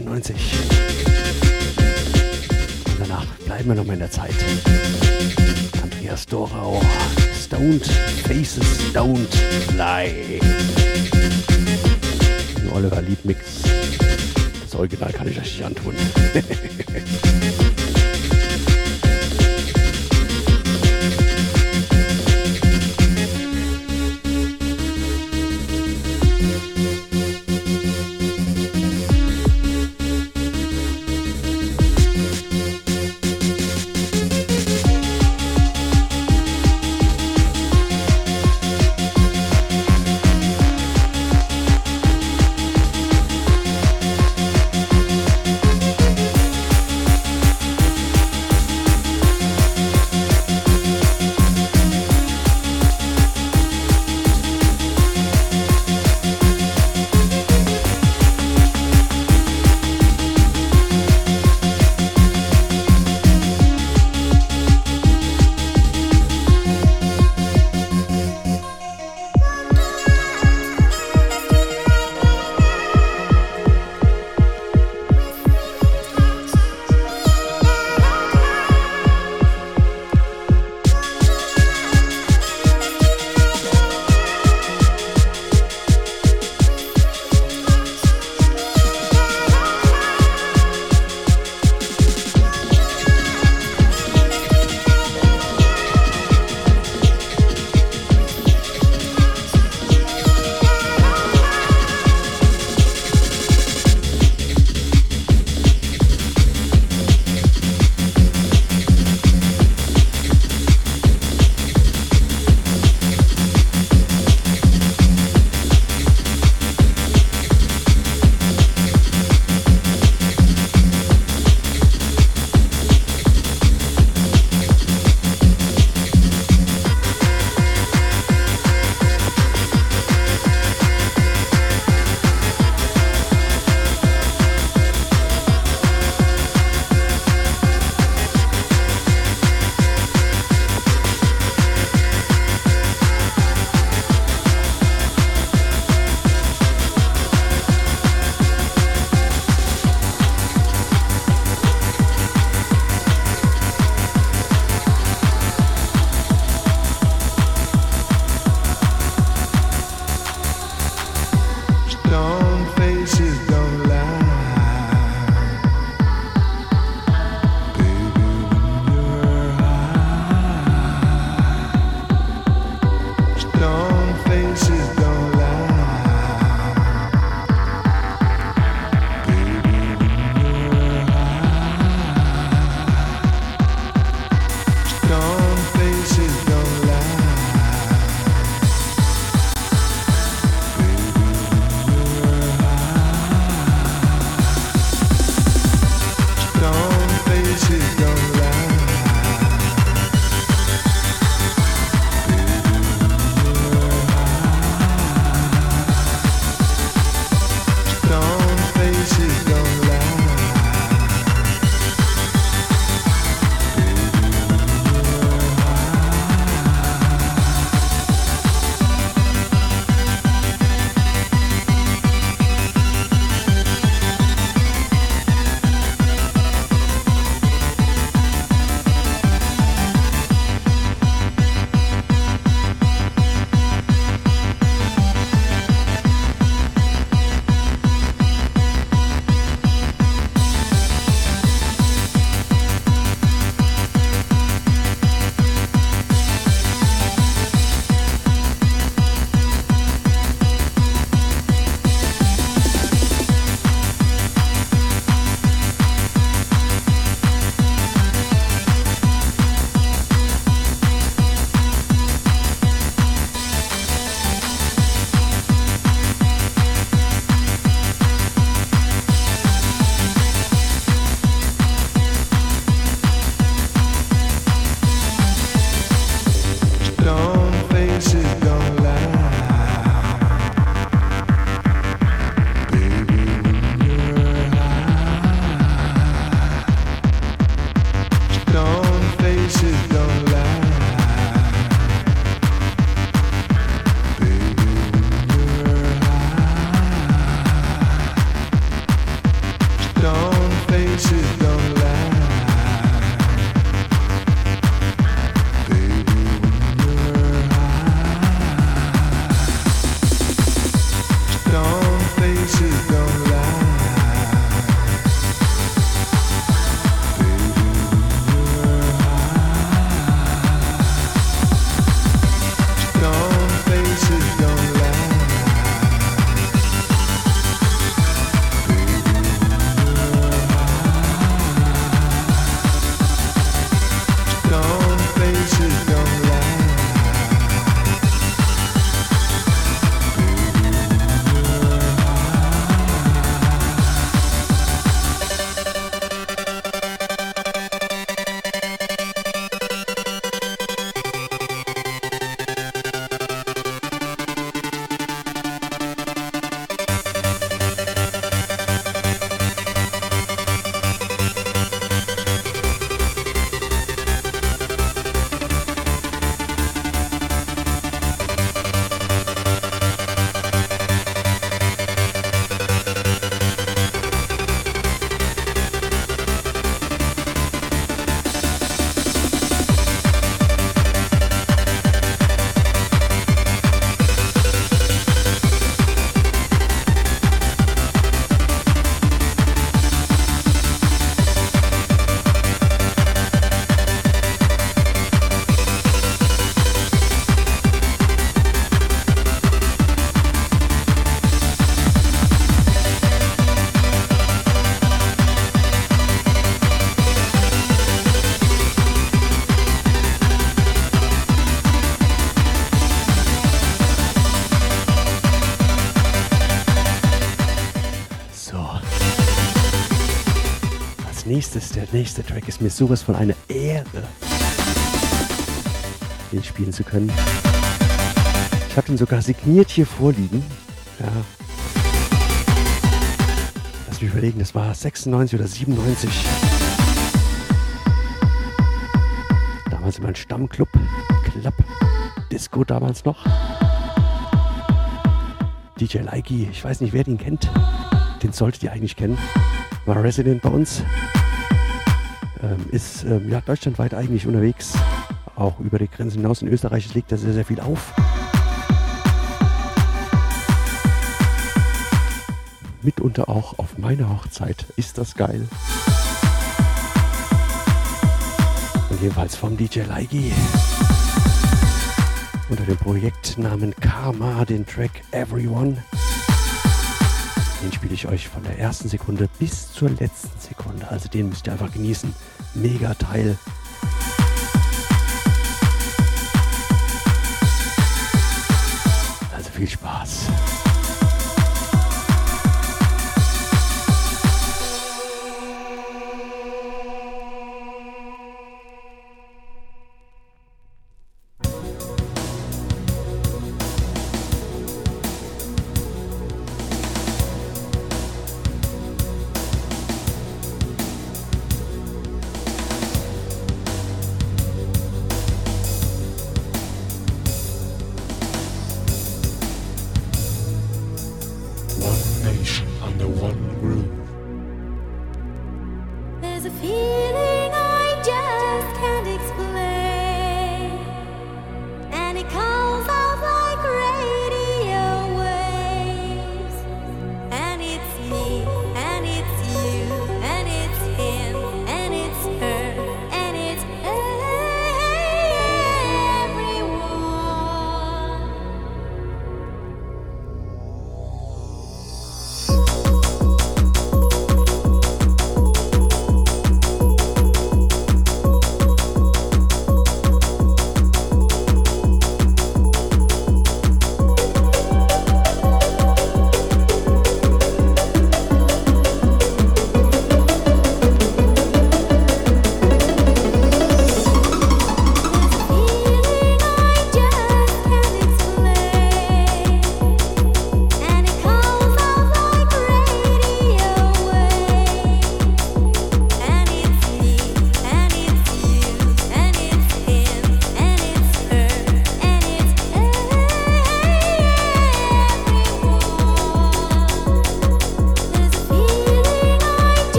1994. Und danach bleiben wir noch mal in der Zeit. Andreas Dorau, Stoned Faces Don't Lie. Ein Oliver Liedmix. Das Original kann ich euch nicht antun. nächstes, der nächste Track ist mir sowas von eine Ehre, den spielen zu können. Ich habe den sogar signiert hier vorliegen. Ja. Lass mich überlegen, das war 96 oder 97. Damals in meinem Stammclub, Club, Disco damals noch. DJ Likey, ich weiß nicht, wer den kennt. Den solltet ihr eigentlich kennen. War Resident bei uns. Ähm, ist ähm, ja, deutschlandweit eigentlich unterwegs. Auch über die Grenzen hinaus. In Österreich legt er sehr, sehr viel auf. Mitunter auch auf meiner Hochzeit. Ist das geil? Und jedenfalls vom DJ Leigi unter dem Projektnamen Karma den Track Everyone. Den spiele ich euch von der ersten Sekunde bis zur letzten Sekunde. Also den müsst ihr einfach genießen. Mega Teil. Also viel Spaß.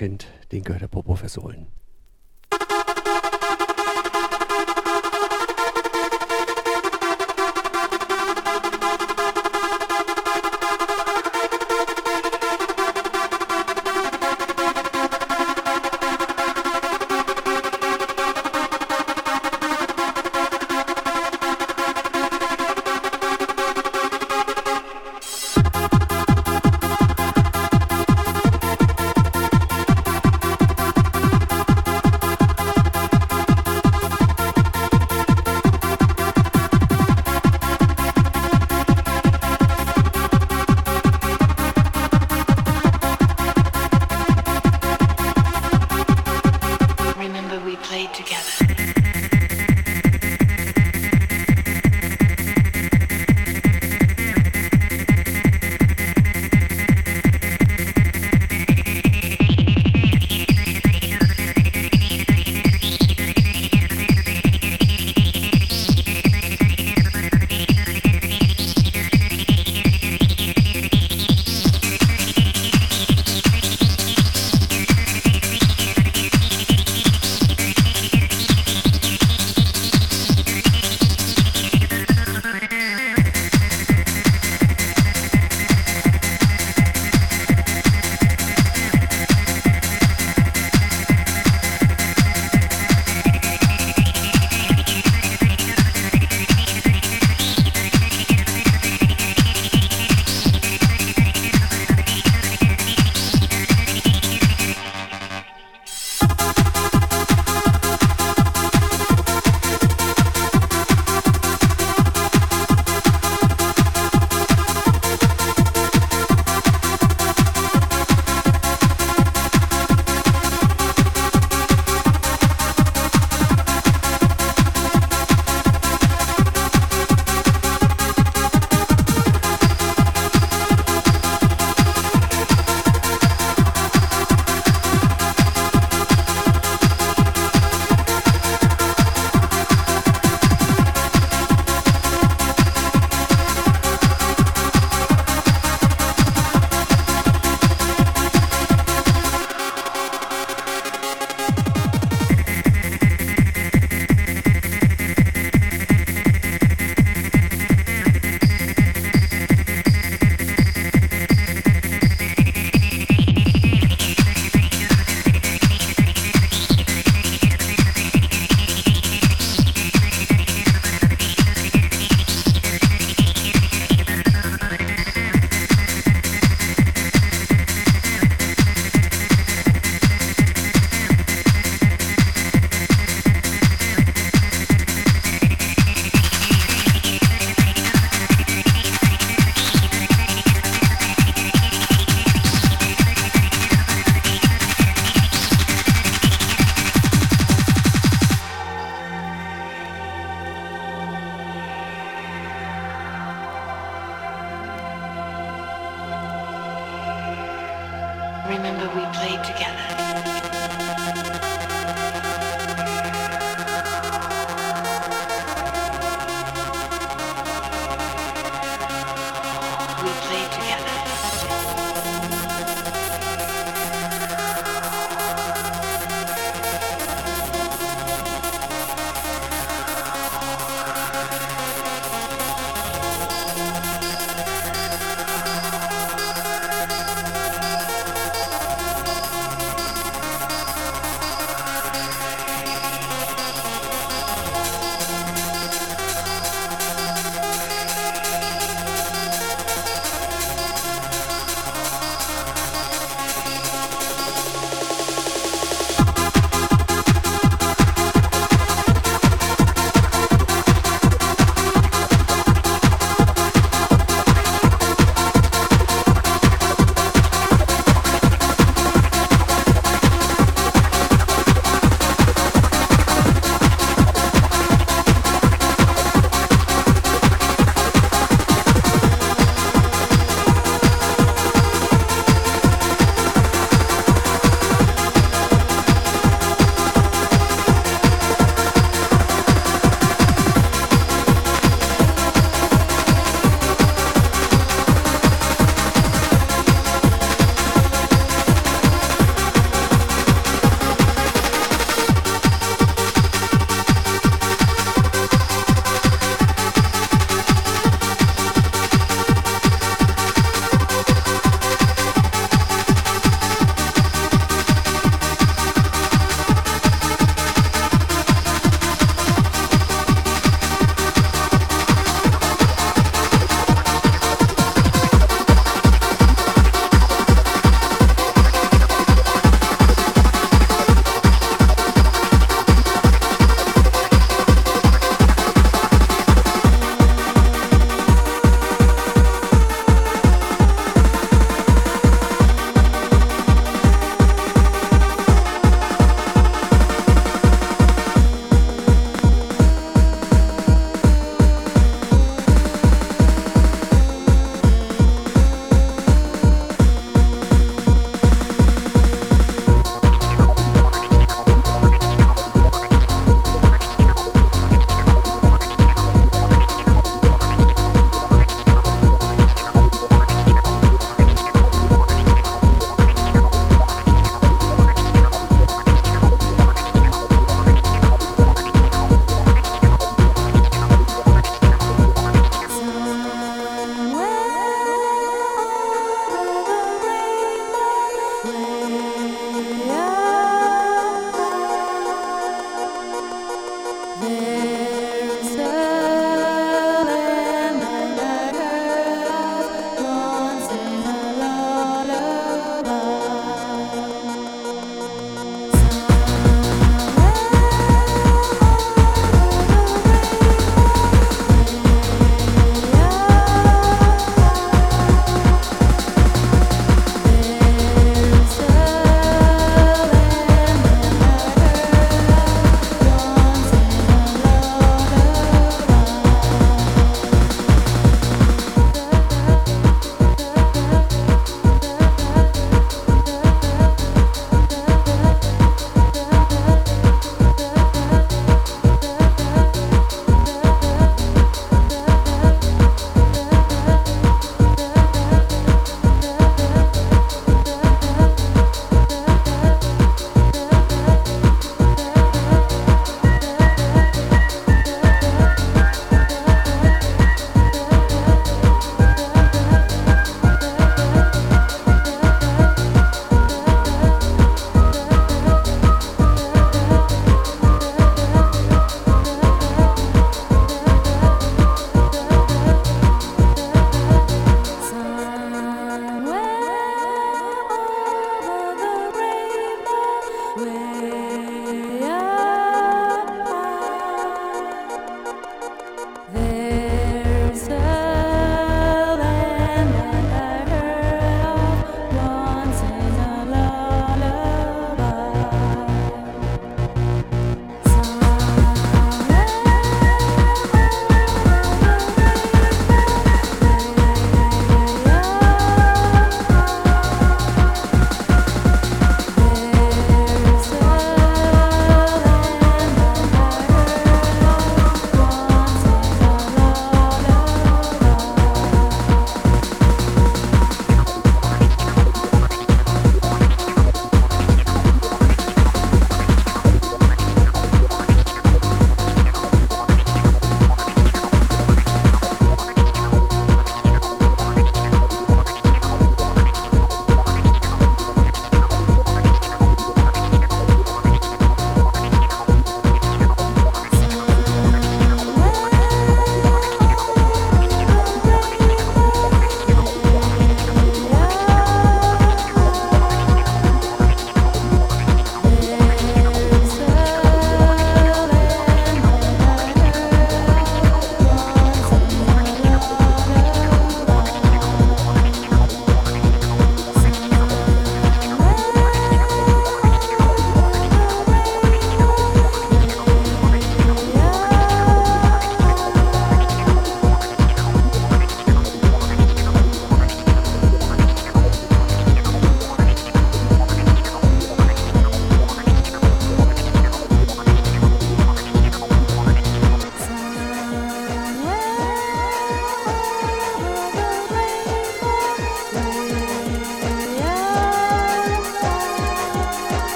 Kennt, den gehört der Popo versohlen.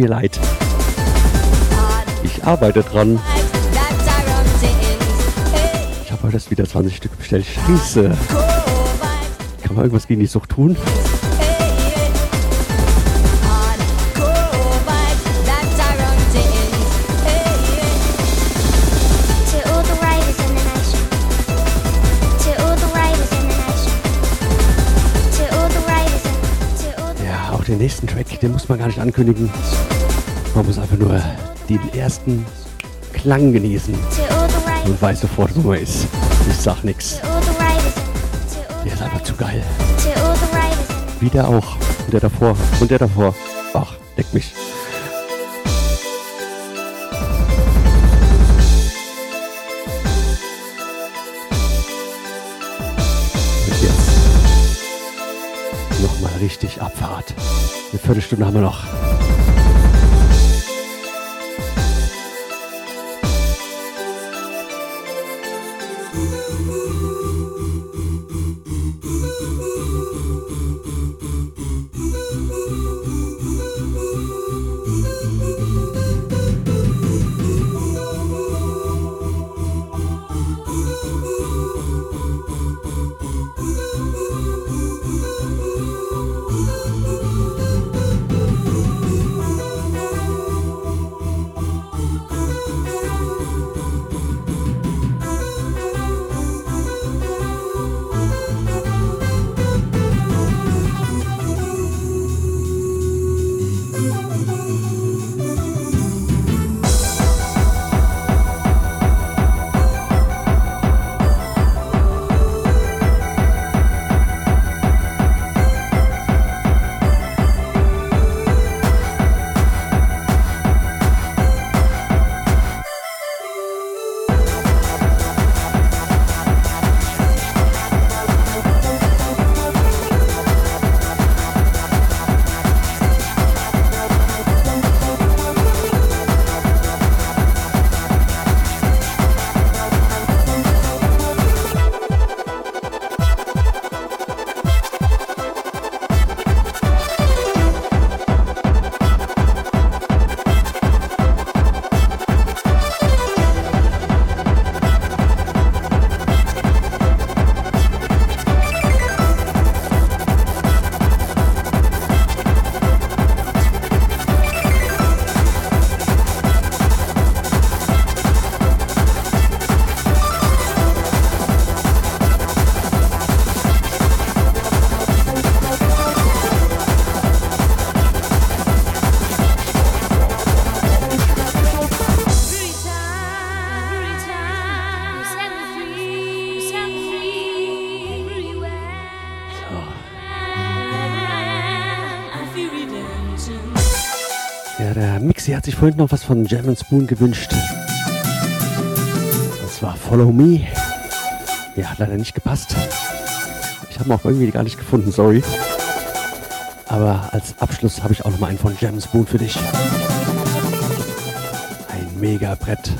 Mir leid. Ich arbeite dran. Ich habe heute erst wieder 20 Stück bestellt. Scheiße. Kann man irgendwas gegen die Sucht tun? Den muss man gar nicht ankündigen. Man muss einfach nur den ersten Klang genießen und weiß sofort, wo man ist. Ich sag all Der ist einfach zu geil. Wie der auch. Und der davor. Und der davor. Ach, deck mich. Und jetzt nochmal richtig Abfahrt. Eine Viertelstunde haben wir noch. Hat sich vorhin noch was von Jam Spoon gewünscht. Und zwar Follow Me. Ja, hat leider nicht gepasst. Ich habe ihn auch irgendwie gar nicht gefunden, sorry. Aber als Abschluss habe ich auch noch mal einen von Jam Spoon für dich. Ein mega Brett.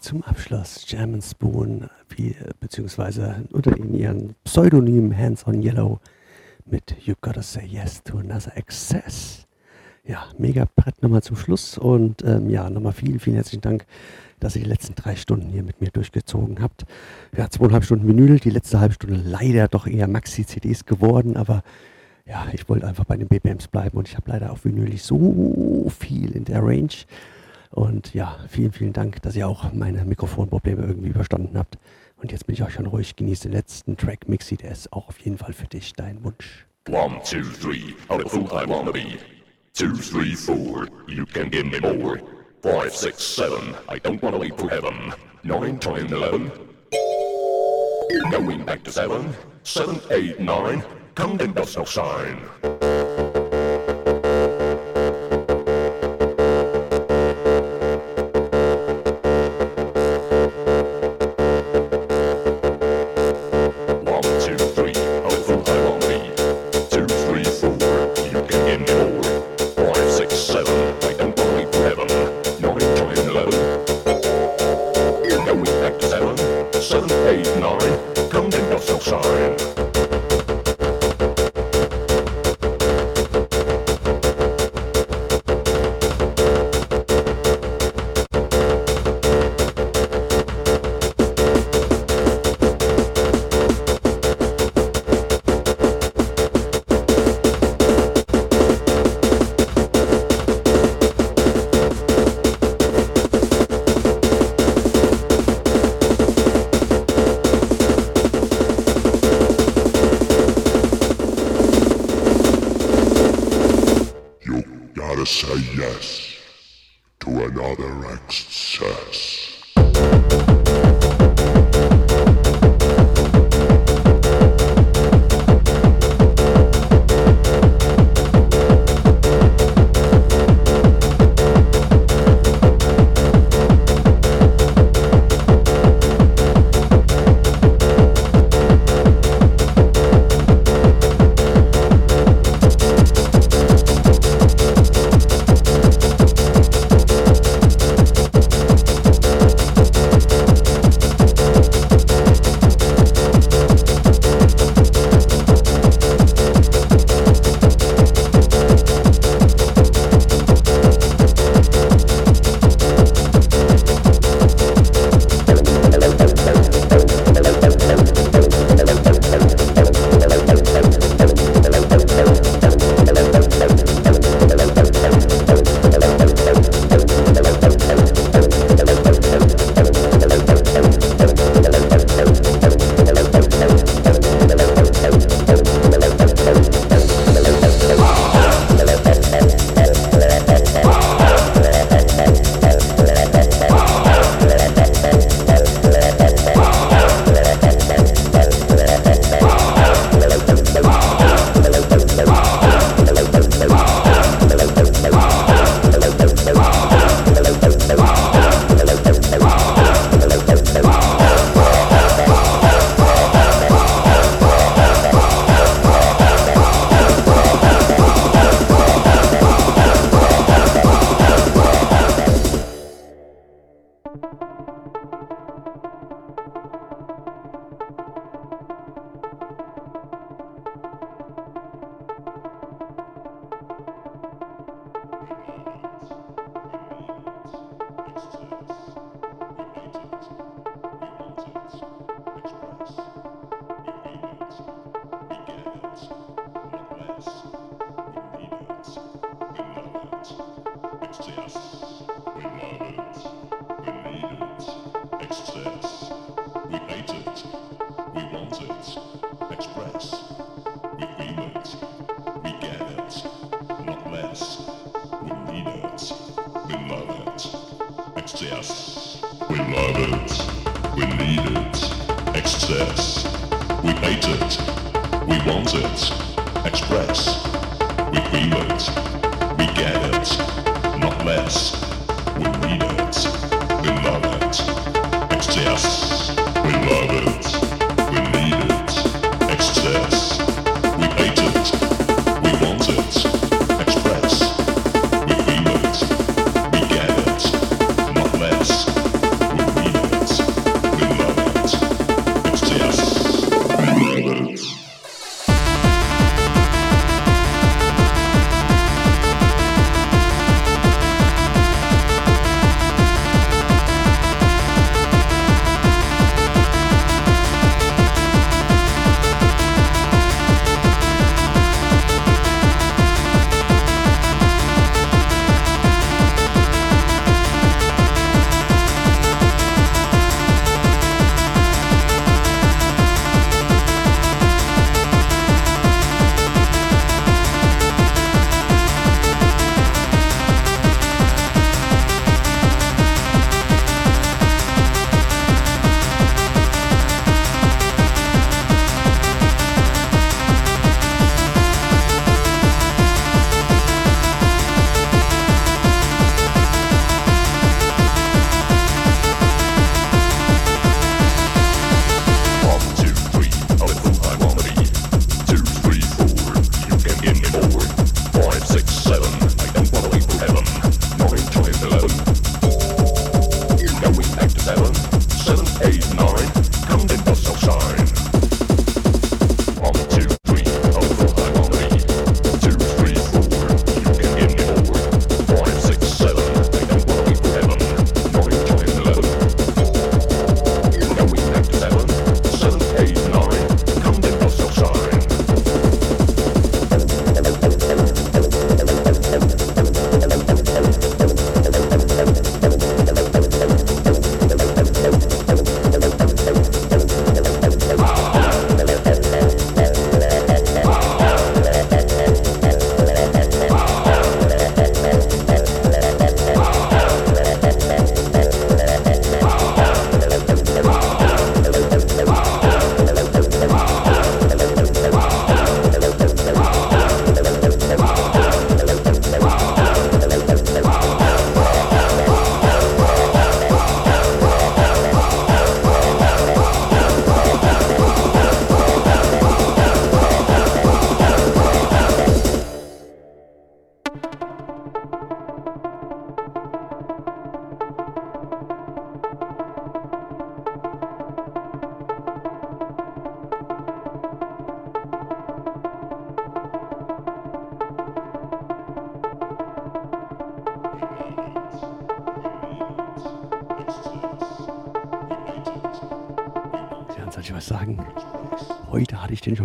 Zum Abschluss German Spoon, wie, beziehungsweise unter ihren Pseudonym Hands on Yellow mit You Gotta Say Yes to Another Access. Ja, mega Brett nochmal zum Schluss und ähm, ja, nochmal vielen, vielen herzlichen Dank, dass ihr die letzten drei Stunden hier mit mir durchgezogen habt. Ja, zweieinhalb Stunden Vinyl, die letzte halbe Stunde leider doch eher Maxi-CDs geworden, aber ja, ich wollte einfach bei den BPMs bleiben und ich habe leider auf Vinyl nicht so viel in der Range. Und ja, vielen, vielen Dank, dass ihr auch meine Mikrofonprobleme irgendwie überstanden habt. Und jetzt bin ich auch schon ruhig. Genieße den letzten Track Mixi, der ist auch auf jeden Fall für dich dein Wunsch. One, two, three, how the fool I wanna be. Two, three, four, you can give me more. Five, six, seven, I don't wanna wait for heaven. Nine, ten, eleven. Going back to seven. Seven, eight, nine. Counting does no sign.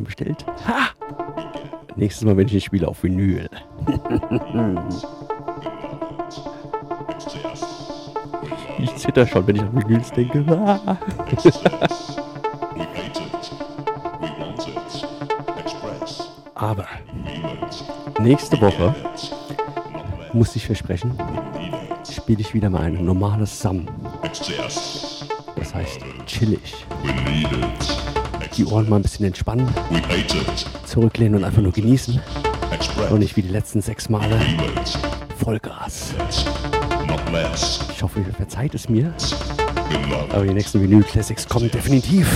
Bestellt. Ha! Nächstes Mal, wenn ich ihn spiele, auf Vinyl. ich zitter schon, wenn ich an Vinyls denke. Aber nächste Woche muss ich versprechen, spiele ich wieder mal ein normales Sam. Das heißt chillig. Die Ohren mal ein bisschen entspannen, zurücklehnen und einfach nur genießen. Und nicht wie die letzten sechs Male Vollgas. Ich hoffe, ihr verzeiht es mir. Aber die nächsten Vinyl Classics kommen definitiv.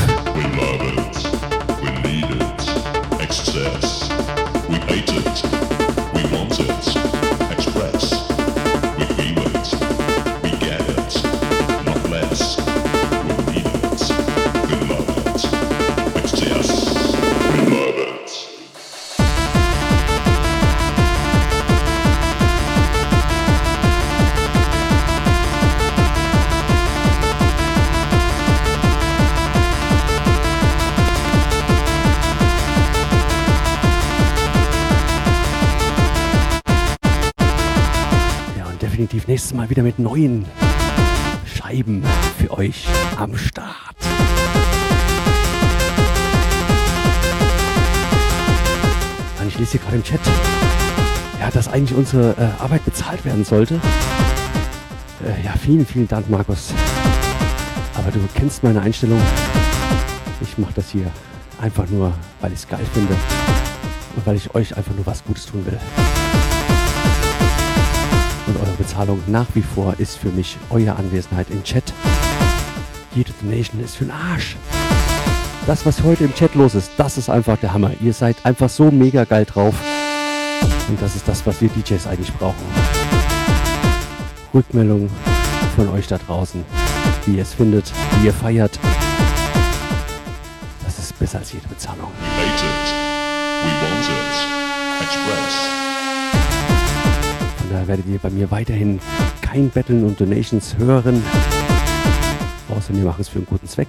Wieder mit neuen Scheiben für euch am Start. Und ich lese hier gerade im Chat, ja, dass eigentlich unsere äh, Arbeit bezahlt werden sollte. Äh, ja, vielen, vielen Dank, Markus. Aber du kennst meine Einstellung. Ich mache das hier einfach nur, weil ich es geil finde und weil ich euch einfach nur was Gutes tun will. Bezahlung nach wie vor ist für mich eure Anwesenheit im Chat. Jede Donation ist für den Arsch. Das, was heute im Chat los ist, das ist einfach der Hammer. Ihr seid einfach so mega geil drauf. Und das ist das, was wir DJs eigentlich brauchen. Rückmeldung von euch da draußen, wie ihr es findet, wie ihr feiert. Das ist besser als jede Bezahlung. It. We want it. Express. Daher werdet ihr bei mir weiterhin kein Betteln und Donations hören. Außer wir machen es für einen guten Zweck.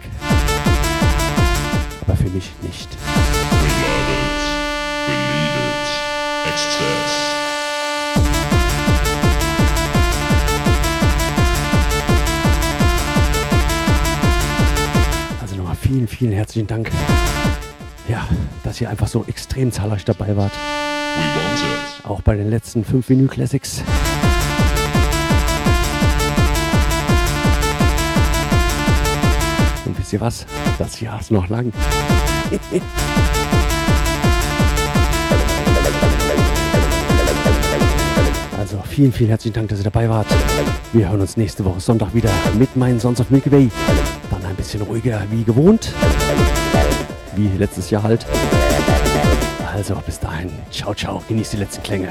Aber für mich nicht. Also nochmal vielen, vielen herzlichen Dank. Ja, dass ihr einfach so extrem zahlreich dabei wart. Auch bei den letzten 5 Vinyl Classics. Und wisst ihr was? Das Jahr ist noch lang. Also vielen, vielen herzlichen Dank, dass ihr dabei wart. Wir hören uns nächste Woche Sonntag wieder mit meinen Sons of Milky Way. Dann ein bisschen ruhiger wie gewohnt. Wie letztes Jahr halt. Also bis dahin. Ciao, ciao. Genießt die letzten Klänge.